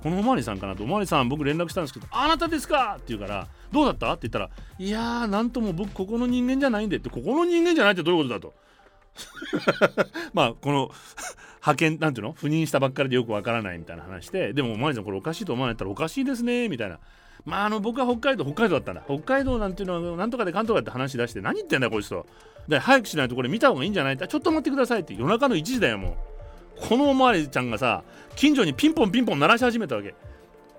このおまわりさんかなと。おまわりさん僕連絡したんですけどあなたですかって言うからどうだった？って言ったらいやーなんとも僕ここの人間じゃないんでってここの人間じゃないってどういうことだと。まあこの派遣なんていうの？赴任したばっかりでよくわからないみたいな話ででもお前さんこれおかしいと思われたらおかしいですねみたいな。まああの僕は北海道北海道だったんだ。北海道なんていうのはなんとかで関東かって話し出して何言ってんだこいつと。で早くしないとこれ見た方がいいんじゃない？ってちょっと待ってくださいって夜中の1時だよもう。このおまわりちゃんがさ近所にピンポンピンポン鳴らし始めたわけ。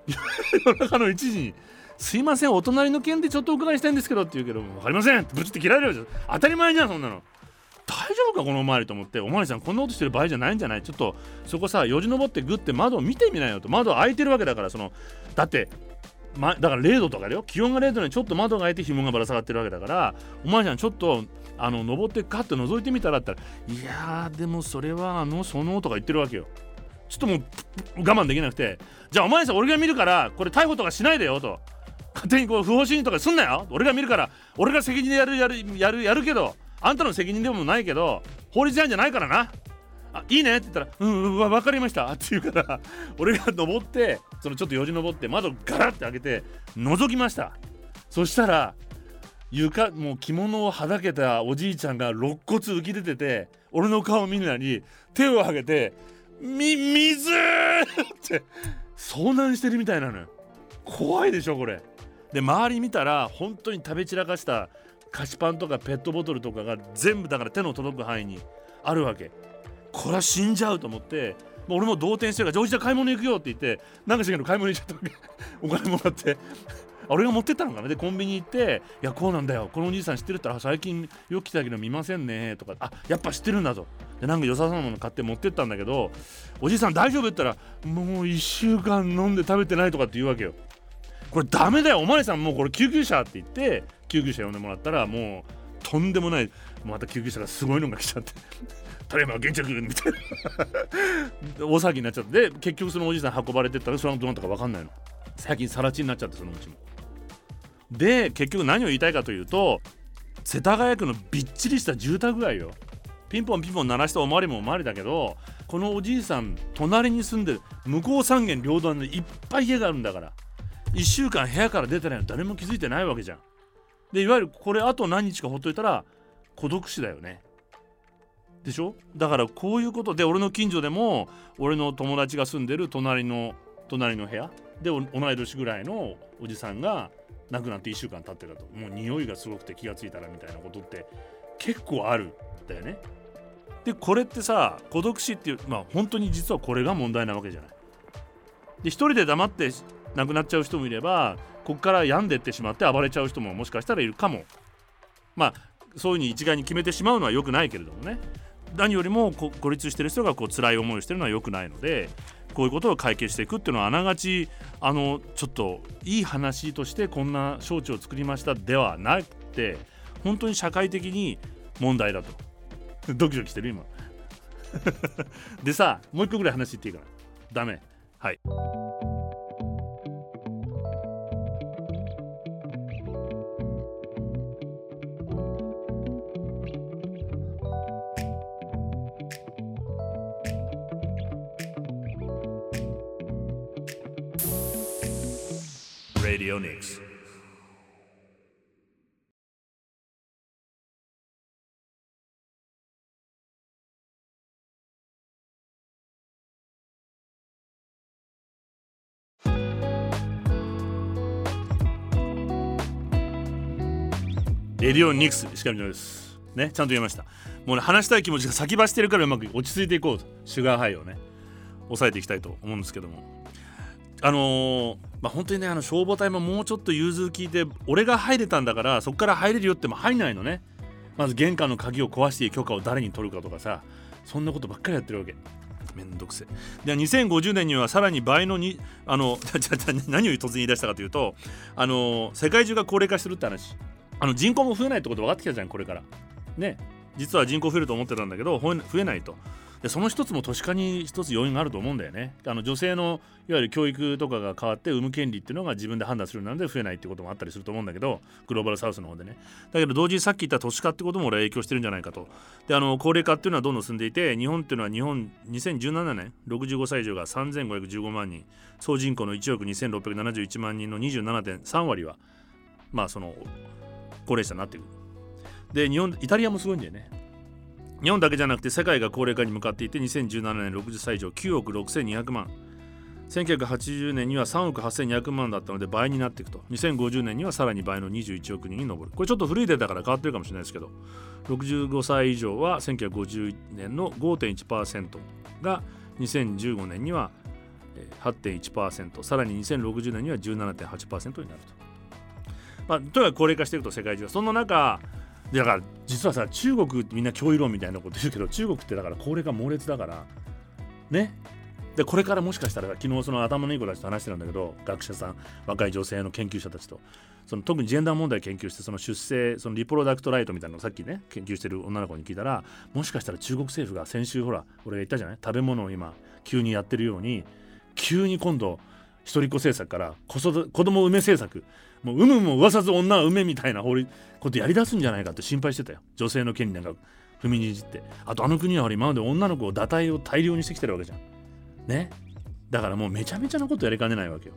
夜中の1時に「すいませんお隣の件でちょっとお伺いしたいんですけど」って言うけど「分かりません」ってぶちって切られるじゃん当たり前じゃんそんなの。大丈夫かこのおまわりと思って。おまわりさんこんなことしてる場合じゃないんじゃない？ちょっとそこさよじ登ってグッて窓を見てみなよと。窓開いてるわけだからそのだってま、だから0度とかだよ。気温が0度にちょっと窓が開いて紐がぶら下がってるわけだからお前ちゃんちょっとあの登ってガッと覗いてみたらったらいやでもそれはあのそのとか言ってるわけよ。ちょっともう我慢できなくてじゃあお前さん俺が見るからこれ逮捕とかしないでよと。勝手にこう不法侵入とかすんなよ。俺が見るから俺が責任でやるやるやるやるけど。あんたの責任でもないけど法律違反じゃないからな。あいいね。って言ったら「うんうん分かりました」って言うから俺が登ってそのちょっとよじ登って窓ガラッて開けて覗きました。そしたら床もう着物をはだけたおじいちゃんが肋骨浮き出てて俺の顔見るなり手を上げて「み水! 」って遭難してるみたいなの怖いでしょこれ。で周り見たら本当に食べ散らかした菓子パンとかペットボトルとかが全部だから手の届く範囲にあるわけ。これは死んじゃうと思ってもう俺も動転してるからじゃあおじちゃん買い物行くよって言ってなんかしらけど買い物行っちゃったわけ。お金もらって。俺が持ってったのかな。でコンビニ行って「いやこうなんだよ。このおじいさん知ってる?」ったら「最近よく来たけど見ませんね」とか「あやっぱ知ってるんだ」と。でなんか良さそうなもの買って持ってったんだけどおじいさん大丈夫って言ったら「もう1週間飲んで食べてない」とかって言うわけよ。これダメだよ。おまわりさんもうこれ救急車って言って救急車呼んでもらったらもうとんでもないまた救急車がすごいのが来ちゃって富山現着みたいな。大騒ぎになっちゃってで結局そのおじさん運ばれてったらそれはどうなったか分かんないの。最近更地になっちゃってそのうちも。で結局何を言いたいかというと世田谷区のびっちりした住宅街よ。ピンポンピンポン鳴らしたおまわりもおまわりだけどこのおじいさん隣に住んでる向こう三軒両断でいっぱい家があるんだから1週間部屋から出てないの誰も気づいてないわけじゃん。でいわゆるこれあと何日かほっといたら孤独死だよね。でしょ？だからこういうことで俺の近所でも俺の友達が住んでる隣の隣の部屋で同い年ぐらいのおじさんが亡くなって1週間経ってたと。もう匂いがすごくて気がついたらみたいなことって結構あるんだよね。でこれってさ孤独死っていうまあ本当に実はこれが問題なわけじゃない。で一人で黙って亡くなっちゃう人もいればこっから病んでってしまって暴れちゃう人ももしかしたらいるかも。まあそういうふうに一概に決めてしまうのは良くないけれどもね。何よりも孤立してる人がこう辛い思いをしてるのは良くないのでこういうことを解決していくっていうのはあながちあのちょっといい話としてこんな招致を作りましたではなくて本当に社会的に問題だと。ドキドキしてる今。でさもう一個ぐらい話言っていいかな。ダメ。はい。Radionics. r ディオニクス石上です。ね、ちゃんと言いました。もうね、話したい気持ちが先走ってるからうまく落ち着いていこうと。シュガーハイをね、抑えていきたいと思うんですけども。あのー、まあ、本当にねあの消防隊ももうちょっと融通聞いて俺が入れたんだからそこから入れるよっても入んないのね。まず玄関の鍵を壊して許可を誰に取るかとかさ。そんなことばっかりやってるわけ。めんどくせで2050年にはさらに倍のにあの 何を突然言い出したかというとあの世界中が高齢化してるって話。あの人口も増えないってこと分かってきたじゃんこれから。ね。実は人口増えると思ってたんだけど増えないと。でその一つも都市化に一つ要因があると思うんだよね。あの女性のいわゆる教育とかが変わって産む権利っていうのが自分で判断するので増えないってこともあったりすると思うんだけどグローバルサウスの方でね。だけど同時にさっき言った都市化ってことも俺は影響してるんじゃないかと。であの高齢化っていうのはどんどん進んでいて日本っていうのは日本2017年65歳以上が3515万人。総人口の1億2671万人の27.3割はまあその高齢者になっている。で日本イタリアもすごいんだよね。日本だけじゃなくて世界が高齢化に向かっていて2017年60歳以上9億6200万。1980年には3億8200万だったので倍になっていくと。2050年にはさらに倍の21億人に上る。これちょっと古いデータから変わってるかもしれないですけど65歳以上は1950年の5.1%が2015年には8.1%さらに2060年には17.8%になると、まあ、とにかく高齢化していくと世界中はその中だから実はさ中国ってみんな脅威論みたいなこと言うけど中国ってだから高齢化猛烈だからね？でこれからもしかしたら昨日その頭のいい子たちと話してたんだけど学者さん若い女性の研究者たちとその特にジェンダー問題研究してその出生そのリプロダクトライトみたいなのをさっきね研究してる女の子に聞いたらもしかしたら中国政府が先週ほら俺が言ったじゃない？食べ物を今急にやってるように急に今度一人っ子政策から子育子供産め政策もう産むも噂ず女は産めみたいな法律ことやりだすんじゃないかって心配してたよ。女性の権利なんか踏みにじって。あとあの国は今まで女の子を堕胎を大量にしてきてるわけじゃん。ね？だからもうめちゃめちゃなことやりかねないわけよ。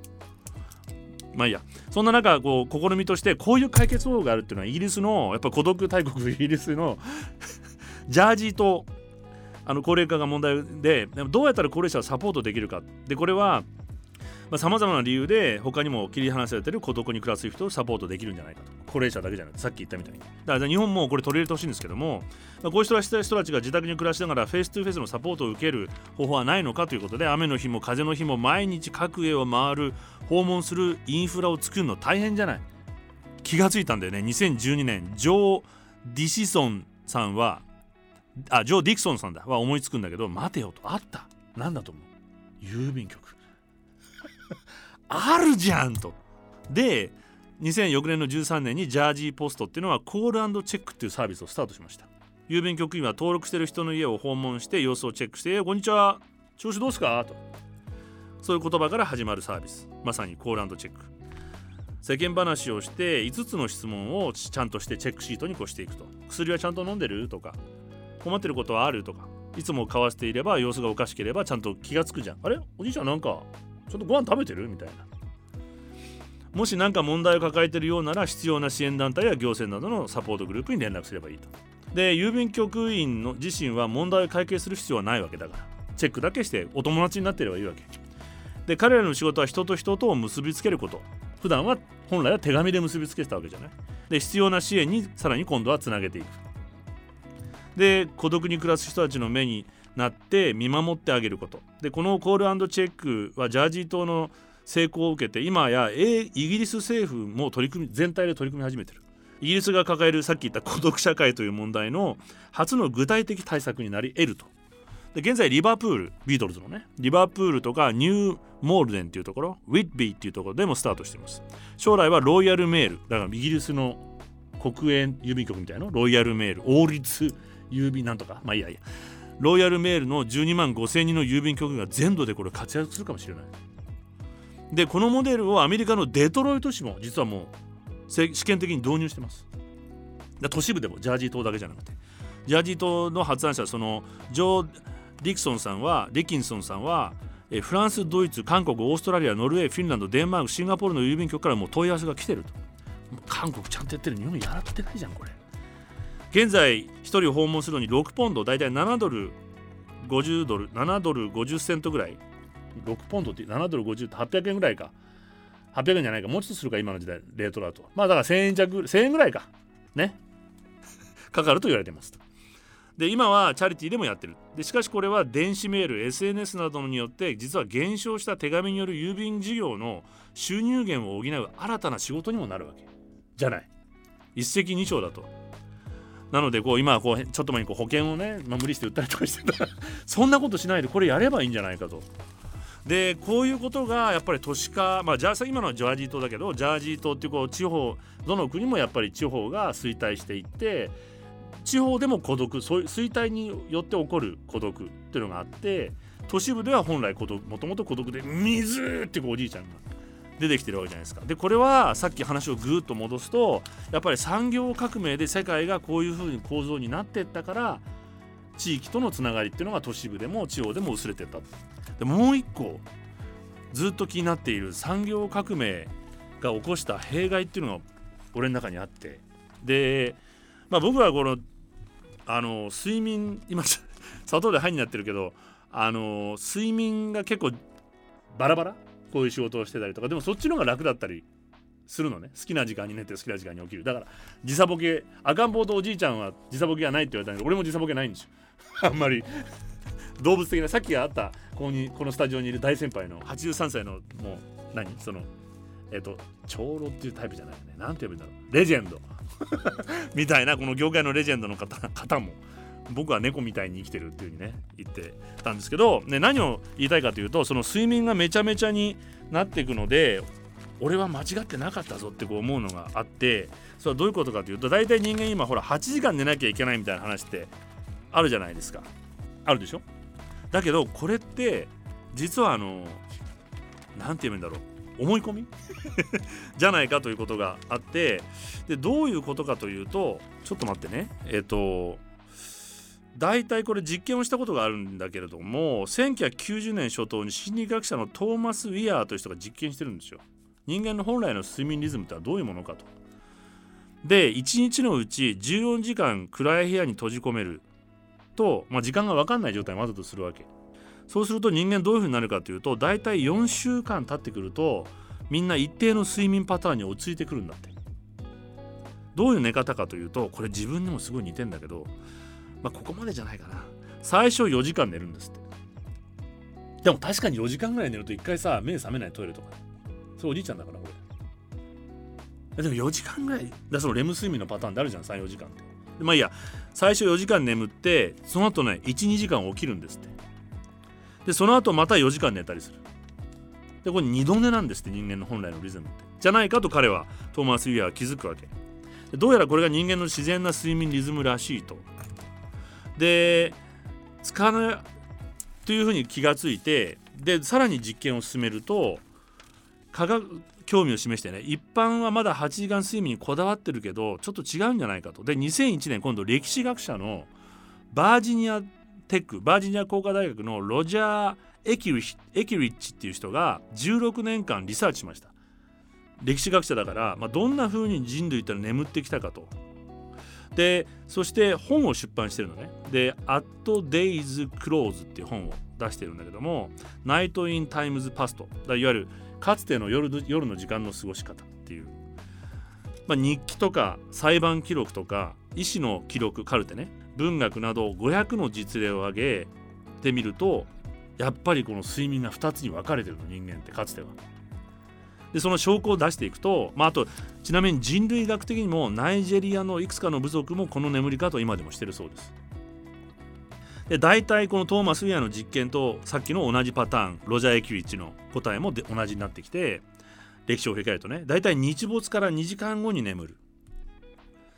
まあいいや。そんな中こう試みとしてこういう解決方法があるっていうのはイギリスのやっぱ孤独大国イギリスの ジャージーとあの高齢化が問題ででもどうやったら高齢者をサポートできるか。でこれはさまざ、まな理由で他にも切り離されてる孤独に暮らす人をサポートできるんじゃないかと。高齢者だけじゃなくてさっき言ったみたいに。だから日本もこれ取り入れてほしいんですけども、まあ、こういう人たちが自宅に暮らしながらフェイス2フェイスのサポートを受ける方法はないのかということで雨の日も風の日も毎日各家を回る訪問するインフラを作るの大変じゃない。気がついたんだよね。2012年ジョー・ディシソンさんはあジョー・ディクソンさんだ。は思いつくんだけど待てよと。あった。なんだと思う？郵便局。あるじゃんと。で2006年の13年にジャージーポストっていうのはコールチェックっていうサービスをスタートしました。郵便局員は登録してる人の家を訪問して様子をチェックして「こんにちは。調子どうすか?」と。そういう言葉から始まるサービス。まさにコールチェック。世間話をして5つの質問をちゃんとしてチェックシートにこしていくと。薬はちゃんと飲んでる？とか。困ってることはある？とか。いつも交わしていれば様子がおかしければちゃんと気がつくじゃんあれ？おじいちゃんなんかちょっとご飯食べてる？みたいな。もし何か問題を抱えているようなら必要な支援団体や行政などのサポートグループに連絡すればいいと。で郵便局員の自身は問題を解決する必要はないわけだから。チェックだけしてお友達になってればいいわけ。で彼らの仕事は人と人とを結びつけること。普段は本来は手紙で結びつけてたわけじゃない。で必要な支援にさらに今度はつなげていく。で孤独に暮らす人たちの目になって見守ってあげること。でこのコールチェックはジャージー島の成功を受けて今やイギリス政府も取り組み全体で取り組み始めてる。イギリスが抱えるさっき言った孤独社会という問題の初の具体的対策になり得ると。で現在リバプールビートルズのね。リバプールとかニューモールデンっていうところウィッビーっていうところでもスタートしています。将来はロイヤルメール。だからイギリスの国営郵便局みたいなロイヤルメール。王立郵便なんとか。まあいいやいや。ロイヤルメールの12万5000人の郵便局が全土でこれ活躍するかもしれない。でこのモデルをアメリカのデトロイト市も実はもう試験的に導入してます。都市部でもジャージー島だけじゃなくて。ジャージー島の発案者そのジョー・ディクソンさんはディキンソンさんはえフランスドイツ韓国オーストラリアノルウェーフィンランドデンマークシンガポールの郵便局からもう問い合わせが来てると。韓国ちゃんとやってる。日本やらってないじゃんこれ。現在1人訪問するのに6ポンド大体7ドル50ドル7ドル50セントぐらい。6ポンドって7ドル50って800円ぐらいか。800円じゃないか。もうちょっとするか今の時代レートだと。まあだから1000円弱1000円ぐらいか。ね。かかると言われてますで今はチャリティーでもやってる。でしかしこれは電子メール SNS などによって実は減少した手紙による郵便事業の収入源を補う新たな仕事にもなるわけ。じゃない。一石二鳥だと。なのでこう今こうちょっと前にこう保険をね、まあ、無理して売ったりとかしてたら そんなことしないでこれやればいいんじゃないかと。でこういうことがやっぱり都市化、まあ、じゃあ今のはジャージー島だけどジャージー島っていうこう地方どの国もやっぱり地方が衰退していって地方でも孤独そう衰退によって起こる孤独っていうのがあって都市部では本来孤独もともと孤独で水ってこうおじいちゃんが出てきてるわけじゃないですか。でこれはさっき話をぐーっと戻すとやっぱり産業革命で世界がこういうふうに構造になってったから地域とのつながりっていうのが都市部でも地方でも薄れてったでもう一個ずっと気になっている産業革命が起こした弊害っていうのが俺の中にあって。で、まあ、僕はこのあの睡眠今 砂糖で肺になってるけどあの睡眠が結構バラバラ。こういう仕事をしてたりとかでもそっちの方が楽だったりするのね。好きな時間に寝て好きな時間に起きる。だから時差ボケ赤ん坊とおじいちゃんは時差ボケがないって言われたんだけど俺も時差ボケないんですよ。あんまり動物的なさっきあったここにこのスタジオにいる大先輩の83歳のもう何？そのえっ、と長老っていうタイプじゃないよね。なんて呼ぶんだろう。レジェンド。みたいなこの業界のレジェンドの方方も。僕は猫みたいに生きてるっていう風にね言ってたんですけど、ね、何を言いたいかというとその睡眠がめちゃめちゃになっていくので俺は間違ってなかったぞってこう思うのがあってそれはどういうことかというと大体人間今ほら8時間寝なきゃいけないみたいな話ってあるじゃないですか。あるでしょ？だけどこれって実はあの何て言うんだろう。思い込み？じゃないかということがあってでどういうことかというとちょっと待ってね。えっ、ー、と大体これ実験をしたことがあるんだけれども1990年初頭に心理学者のトーマス・ウィアーという人が実験してるんですよ。人間の本来の睡眠リズムとはどういうものかと。で1日のうち14時間暗い部屋に閉じ込めると、まあ、時間が分かんない状態にわざとするわけ。そうすると人間どういうふうになるかというと大体4週間経ってくるとみんな一定の睡眠パターンに陥ってくるんだって。どういう寝方かというとこれ自分にもすごい似てんだけどまあここまでじゃないかな。最初4時間寝るんですって。でも確かに4時間ぐらい寝ると一回さ目覚めないトイレとかそれおじいちゃんだから俺でも4時間ぐらいだそのレム睡眠のパターンであるじゃん34時間って。まあいいや。最初4時間眠ってその後ね12時間起きるんですって。でその後また4時間寝たりする。でこれ2度寝なんですって人間の本来のリズムって。じゃないかと彼はトーマス・ユィアは気づくわけ。どうやらこれが人間の自然な睡眠リズムらしいとで使わないというふうに気がついてでさらに実験を進めると科学興味を示してね一般はまだ8時間睡眠にこだわってるけどちょっと違うんじゃないかと。で2001年今度歴史学者のバージニアテックバージニア工科大学のロジャー・エキリッチっていう人が16年間リサーチしました。歴史学者だから、まあ、どんな風に人類って眠ってきたかと。でそして本を出版してるのね。で「At Days Close」っていう本を出してるんだけども「Night in Times Past」いわゆるかつての夜夜の時間の過ごし方っていう、まあ、日記とか裁判記録とか医師の記録カルテね。文学など500の実例を挙げてみるとやっぱりこの睡眠が2つに分かれてるの人間ってかつては。でその証拠を出していくと、まあ、あとちなみに人類学的にもナイジェリアのいくつかの部族もこの眠り方を今でもしてるそうです。で大体このトーマス・ウィアの実験とさっきの同じパターンロジャー・エキュイッチの答えもで同じになってきて歴史を振り返るとね大体日没から2時間後に眠る。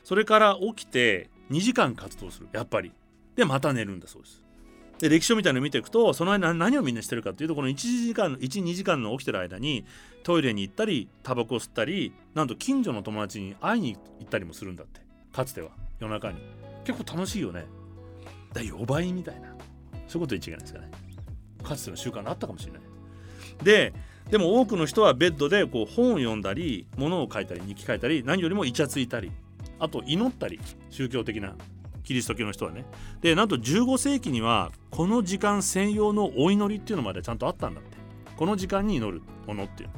それから起きて2時間活動する。やっぱり。でまた寝るんだそうです。で歴史書みたいなのを見ていくとその間何をみんなしてるかっていうとこの1時間12時間の起きてる間にトイレに行ったりタバコ吸ったりなんと近所の友達に会いに行ったりもするんだって。かつては。夜中に。結構楽しいよね。だ4倍みたいな。そういうこと言っちゃいけないですかね。かつての習慣があったかもしれない。ででも多くの人はベッドでこう本を読んだり物を書いたり日記書いたり何よりもイチャついたりあと祈ったり宗教的なキリスト教の人はね。でなんと15世紀にはこの時間専用のお祈りっていうのまでちゃんとあったんだって。この時間に祈るものっていう。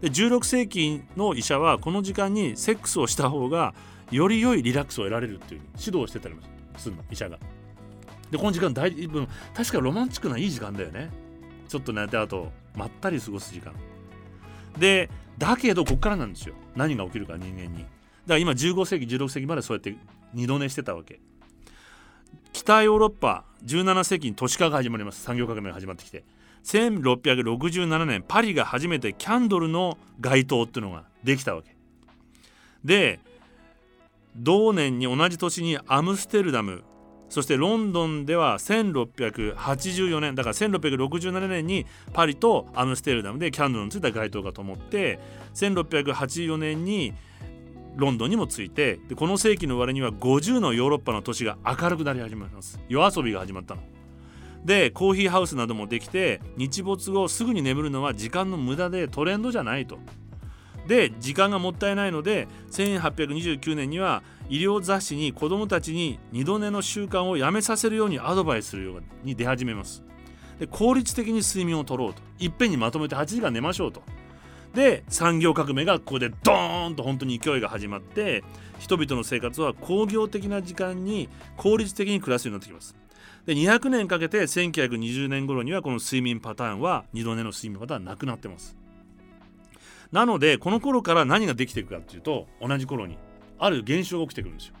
で16世紀の医者はこの時間にセックスをした方がより良いリラックスを得られるっていう指導をしてたりもするの医者が。でこの時間大分確かロマンチックないい時間だよね。ちょっと寝てあとまったり過ごす時間。でだけどこっからなんですよ。何が起きるか人間に。だから今15世紀16世紀までそうやって二度寝してたわけ。北ヨーロッパ17世紀に都市化が始まります。産業革命が始まってきて。1667年パリが初めてキャンドルの街灯っていうのができたわけ。で同年に同じ年にアムステルダムそしてロンドンでは1684年だから1667年にパリとアムステルダムでキャンドルのついた街灯が灯って1684年にロンドンにもついてでこの世紀の終わりには50のヨーロッパの都市が明るくなり始めます。夜遊びが始まったの。でコーヒーハウスなどもできて日没後すぐに眠るのは時間の無駄でトレンドじゃないと。で時間がもったいないので1829年には医療雑誌に子どもたちに二度寝の習慣をやめさせるようにアドバイスするように出始めます。で効率的に睡眠をとろうと。いっぺんにまとめて8時間寝ましょうと。で産業革命がここでドーンと本当に勢いが始まって人々の生活は工業的な時間に効率的に暮らすようになってきます。で200年かけて1920年頃にはこの睡眠パターンは二度寝の睡眠パターンはなくなってます。なのでこの頃から何ができていくかっていうと同じ頃にある現象が起きてくるんですよ。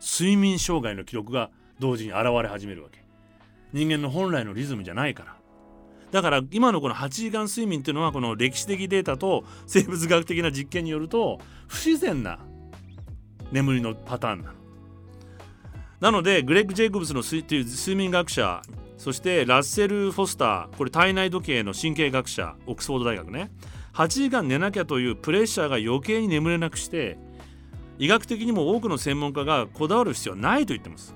睡眠障害の記録が同時に現れ始めるわけ。人間の本来のリズムじゃないから。だから今のこの8時間睡眠っていうのはこの歴史的データと生物学的な実験によると不自然な眠りのパターンなの。なのでグレッグ・ジェイコブスのという睡眠学者そしてラッセル・フォスターこれ体内時計の神経学者オックスフォード大学ね。8時間寝なきゃというプレッシャーが余計に眠れなくして医学的にも多くの専門家がこだわる必要はないと言ってます。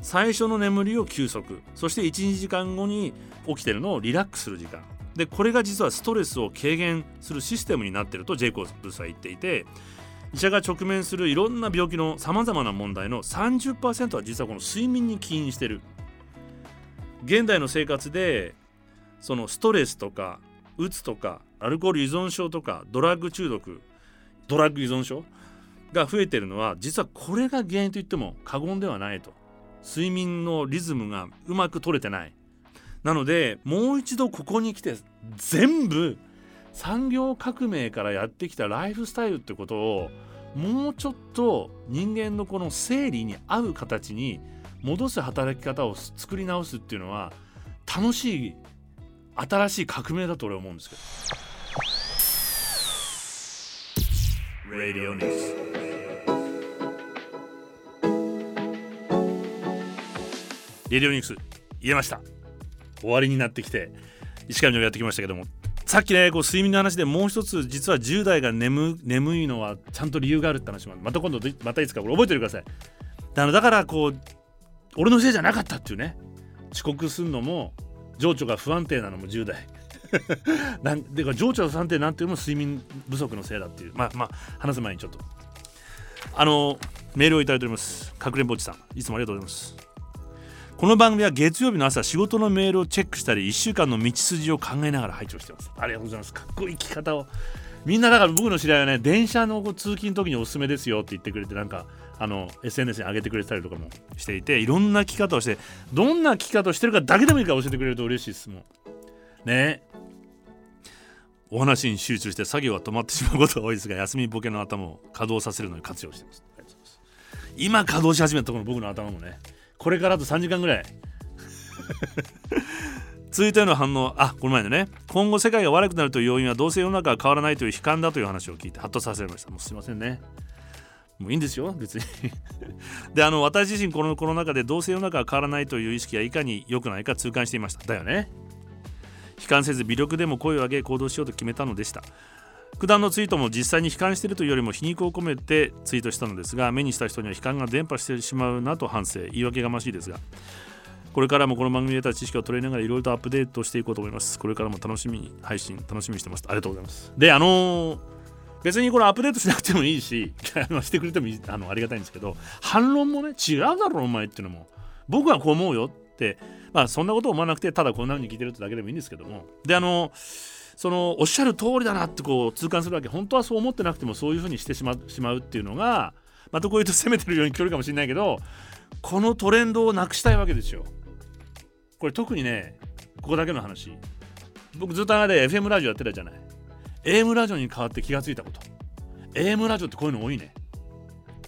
最初の眠りを休息。そして12時間後に起きてるのをリラックスする時間。でこれが実はストレスを軽減するシステムになってるとジェイコブスは言っていて医者が直面するいろんな病気のさまざまな問題の30%は実はこの睡眠に起因してる。現代の生活でそのストレスとかうつとかアルコール依存症とかドラッグ中毒ドラッグ依存症が増えてるのは実はこれが原因といっても過言ではないと。睡眠のリズムがうまく取れてない。なのでもう一度ここに来て全部産業革命からやってきたライフスタイルってことをもうちょっと人間のこの生理に合う形に戻す働き方を作り直すっていうのは楽しい新しい革命だと俺は思うんですけど。Radio News レディオニュース言えました終わりになってきて石上のやってきましたけどもさっきねこう睡眠の話でもう一つ実は10代が眠眠いのはちゃんと理由があるって話もまた今度またいつかこれ覚えておいてくださ。いだだからこう俺のせいじゃなかったっていうね。遅刻するのも情緒が不安定なのも10代。なんでか情緒が不安定なんていうのも睡眠不足のせいだっていう。まあまあ話す前にちょっと。あのメールをいただいております。かくれんぼちさん。いつもありがとうございます。この番組は月曜日の朝仕事のメールをチェックしたり1週間の道筋を考えながら配置をしてます。ありがとうございます。かっこいい生き方を。みんなだから僕の知り合いはね電車の通勤の時におすすめですよって言ってくれてなんかあの SNS に上げてくれたりとかもしていていろんな聞き方をしてどんな聞き方をしてるかだけでもいいから教えてくれると嬉しいですもんね。お話に集中して作業が止まってしまうことが多いですが休みボケの頭を稼働させるのに活用してます。今稼働し始めたところの僕の頭もねこれからあと3時間ぐらい。続いての反応あこの前のね。今後世界が悪くなるという要因はどうせ世の中は変わらないという悲観だという話を聞いてハッとさせられました。もうすいませんね。もういいんですよ別に。であの私自身このコロナ禍でどうせ世の中は変わらないという意識がいかに良くないか痛感していました。だよね。悲観せず微力でも声を上げ行動しようと決めたのでした。九段のツイートも実際に悲観しているというよりも皮肉を込めてツイートしたのですが目にした人には悲観が伝播してしまうなと反省言い訳がましいですがこれからもこの番組で得た知識を取りながらいろいろとアップデートしていこうと思います。これからも楽しみに配信楽しみにしてます。ありがとうございます。であのー、別にこれアップデートしなくてもいいし してくれてもあのありがたいんですけど反論もね違うだろお前っていうのも僕はこう思うよってまあそんなことを思わなくてただこんな風に聞いてるってだけでもいいんですけども。であのーそのおっしゃる通りだなってこう痛感するわけ。本当はそう思ってなくてもそういうふうにしてしまうっていうのがまたこういうと責めてるように聞こえるかもしれないけどこのトレンドをなくしたいわけですよ。これ特にねここだけの話。僕ずっと長で FM ラジオやってたじゃない。AM ラジオに変わって気がついたこと。AM ラジオってこういうの多いね。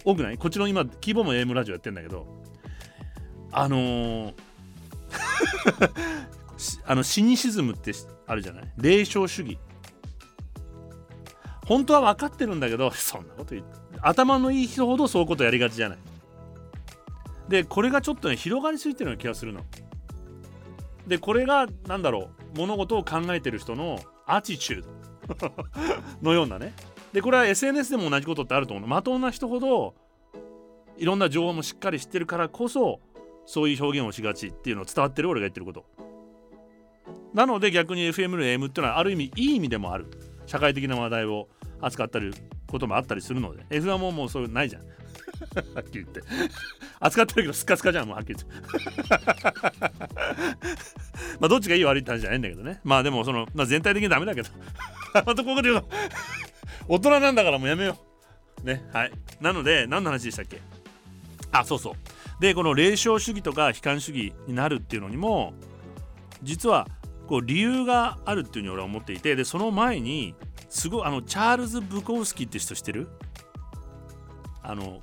多くない？こっちの今キーボーも AM ラジオやってんだけど。あのー あのシニシズムってあるじゃない。霊障主義。本当は分かってるんだけどそんなこと言って頭のいい人ほどそういうことやりがちじゃない。でこれがちょっとね広がりすぎてるような気がするの。でこれが何だろう物事を考えてる人のアティチュードのようなね。でこれは SNS でも同じことってあると思う。まともな人ほどいろんな情報もしっかり知ってるからこそそういう表現をしがちっていうのを伝わってる俺が言ってること。なので逆に FM の AM っていうのはある意味いい意味でもある。社会的な話題を扱ったりこともあったりするので。F1 ももうそういうないじゃん。はっきり言って。扱ってるけどスカスカじゃん。もうはっきり言って。まあどっちがいい悪いって話じゃないんだけどね。まあでもその、まあ、全体的にダメだけど。またここで言うと大人なんだからもうやめよう。ねはい。なので何の話でしたっけ？あそうそう。でこの霊障主義とか悲観主義になるっていうのにも実はこう理由があるっていうふうに俺は思っていてでその前にすごいあのチャールズ・ブコウスキーって人知ってる？あの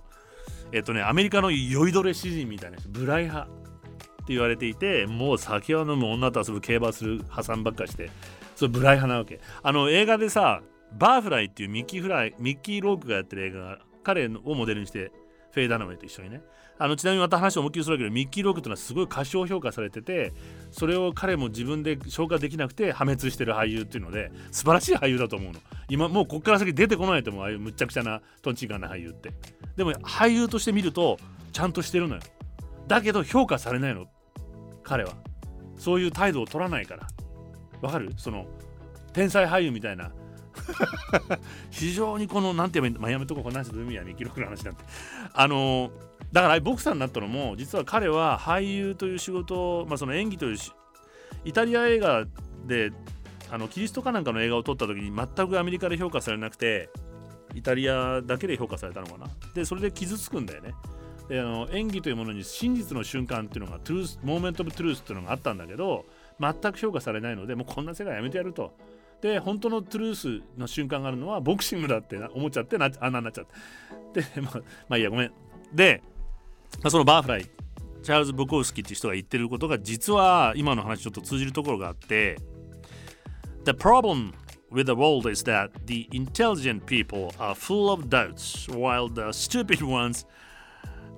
えっとねアメリカの酔いどれ詩人みたいな人無頼派って言われていてもう酒を飲む女と遊ぶ競馬する破産ばっかしてそれ無頼派なわけ。あの映画でさバーフライっていうミッキーフライミッキー・ロークがやってる映画彼をモデルにしてフェイ・ダナウェイと一緒にね。あのちなみにまた話を思いっきりするけどミッキー・ロークっていうのはすごい過小評価されててそれを彼も自分で消化できなくて破滅してる俳優っていうので素晴らしい俳優だと思うの。今もうこっから先出てこないと思うああいうむちゃくちゃなトンチンカンな俳優って。でも俳優として見るとちゃんとしてるのよ。だけど評価されないの。彼は。そういう態度を取らないから。わかる？その天才俳優みたいな 非常にこのなんて言えばいいんだ、まあ、やめとこうこの話海やミキロクの話なんて。あのだからボクサーになったのも実は彼は俳優という仕事まあ、その演技というしイタリア映画であのキリストかなんかの映画を撮った時に全くアメリカで評価されなくてイタリアだけで評価されたのかな。でそれで傷つくんだよね。であの演技というものに真実の瞬間っていうのが truth moment of truth っていうのがあったんだけど全く評価されないのでもうこんな世界やめてやると。で本当の truth の瞬間があるのはボクシングだって思っちゃってなあんなになっちゃって。で まあ、まあいいやごめん。で、まあ、そのバーフライチャールズ・ブコウスキーっていう人が言ってることが実は今の話ちょっと通じるところがあって The problem with the world is that the intelligent people are full of doubts while the stupid ones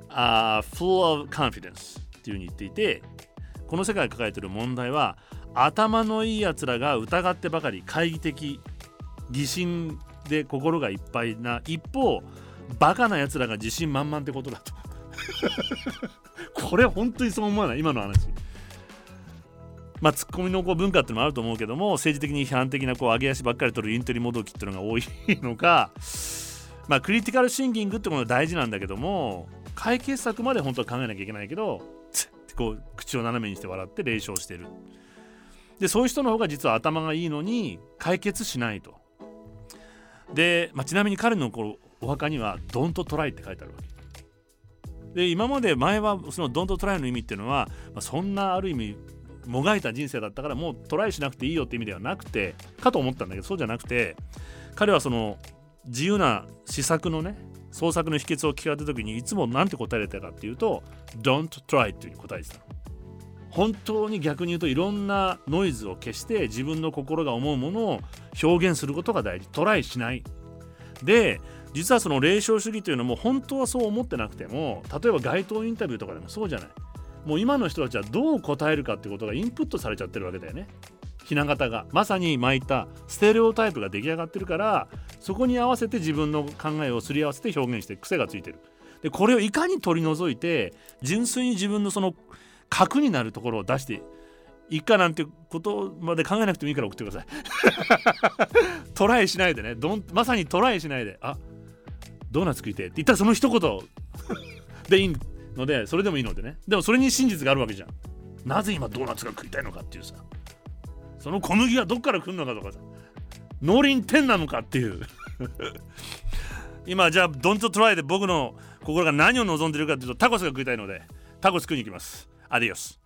are full of confidence っていうふうに言っていてこの世界が抱えている問題は頭のいいやつらが疑ってばかり懐疑的疑心で心がいっぱいな一方バカなやつらが自信満々ってことだと。これ本当にそう思わない？今の話。まあツッコミのこう文化っていうのもあると思うけども政治的に批判的なこう上げ足ばっかり取るインテリモドキっていうのが多いのか。まあクリティカルシンキングってものは大事なんだけども解決策まで本当は考えなきゃいけないけどこう口を斜めにして笑って冷笑してる。でそういう人の方が実は頭がいいのに解決しないと。で、まあ、ちなみに彼のこお墓には「ドントトライ」って書いてあるわけ。で今まで前はその「ドントトライ」の意味っていうのは、まあ、そんなある意味もがいた人生だったからもうトライしなくていいよって意味ではなくてかと思ったんだけどそうじゃなくて彼はその自由な施策のね創作の秘訣を聞かれた時にいつも何て答えれたかっていうと「Don't try」っていうに答えてたの。本当に逆に言うといろんなノイズを消して自分の心が思うものを表現することが大事。トライしない。で実はその霊障主義というのも本当はそう思ってなくても例えば街頭インタビューとかでもそうじゃない。もう今の人たちはどう答えるかってことがインプットされちゃってるわけだよね。ひな形が。まさに巻いたステレオタイプが出来上がってるからそこに合わせて自分の考えをすり合わせて表現して癖がついてる。でこれをいかに取り除いて純粋に自分のその核になるところを出していいかなんてことまで考えなくてもいいから送ってください。トライしないでね。どんまさにトライしないで。あドーナツ食いてって言ったらその一言。でいいのでそれでもいいのでね。でもそれに真実があるわけじゃん。なぜ今ドーナツが食いたいのかっていうさ。その小麦はどっから来るのかとかさ。農林天なのかっていう。今じゃあドントトライで僕の心が何を望んでるかっていうとタコスが食いたいのでタコス食いに行きます。アディオス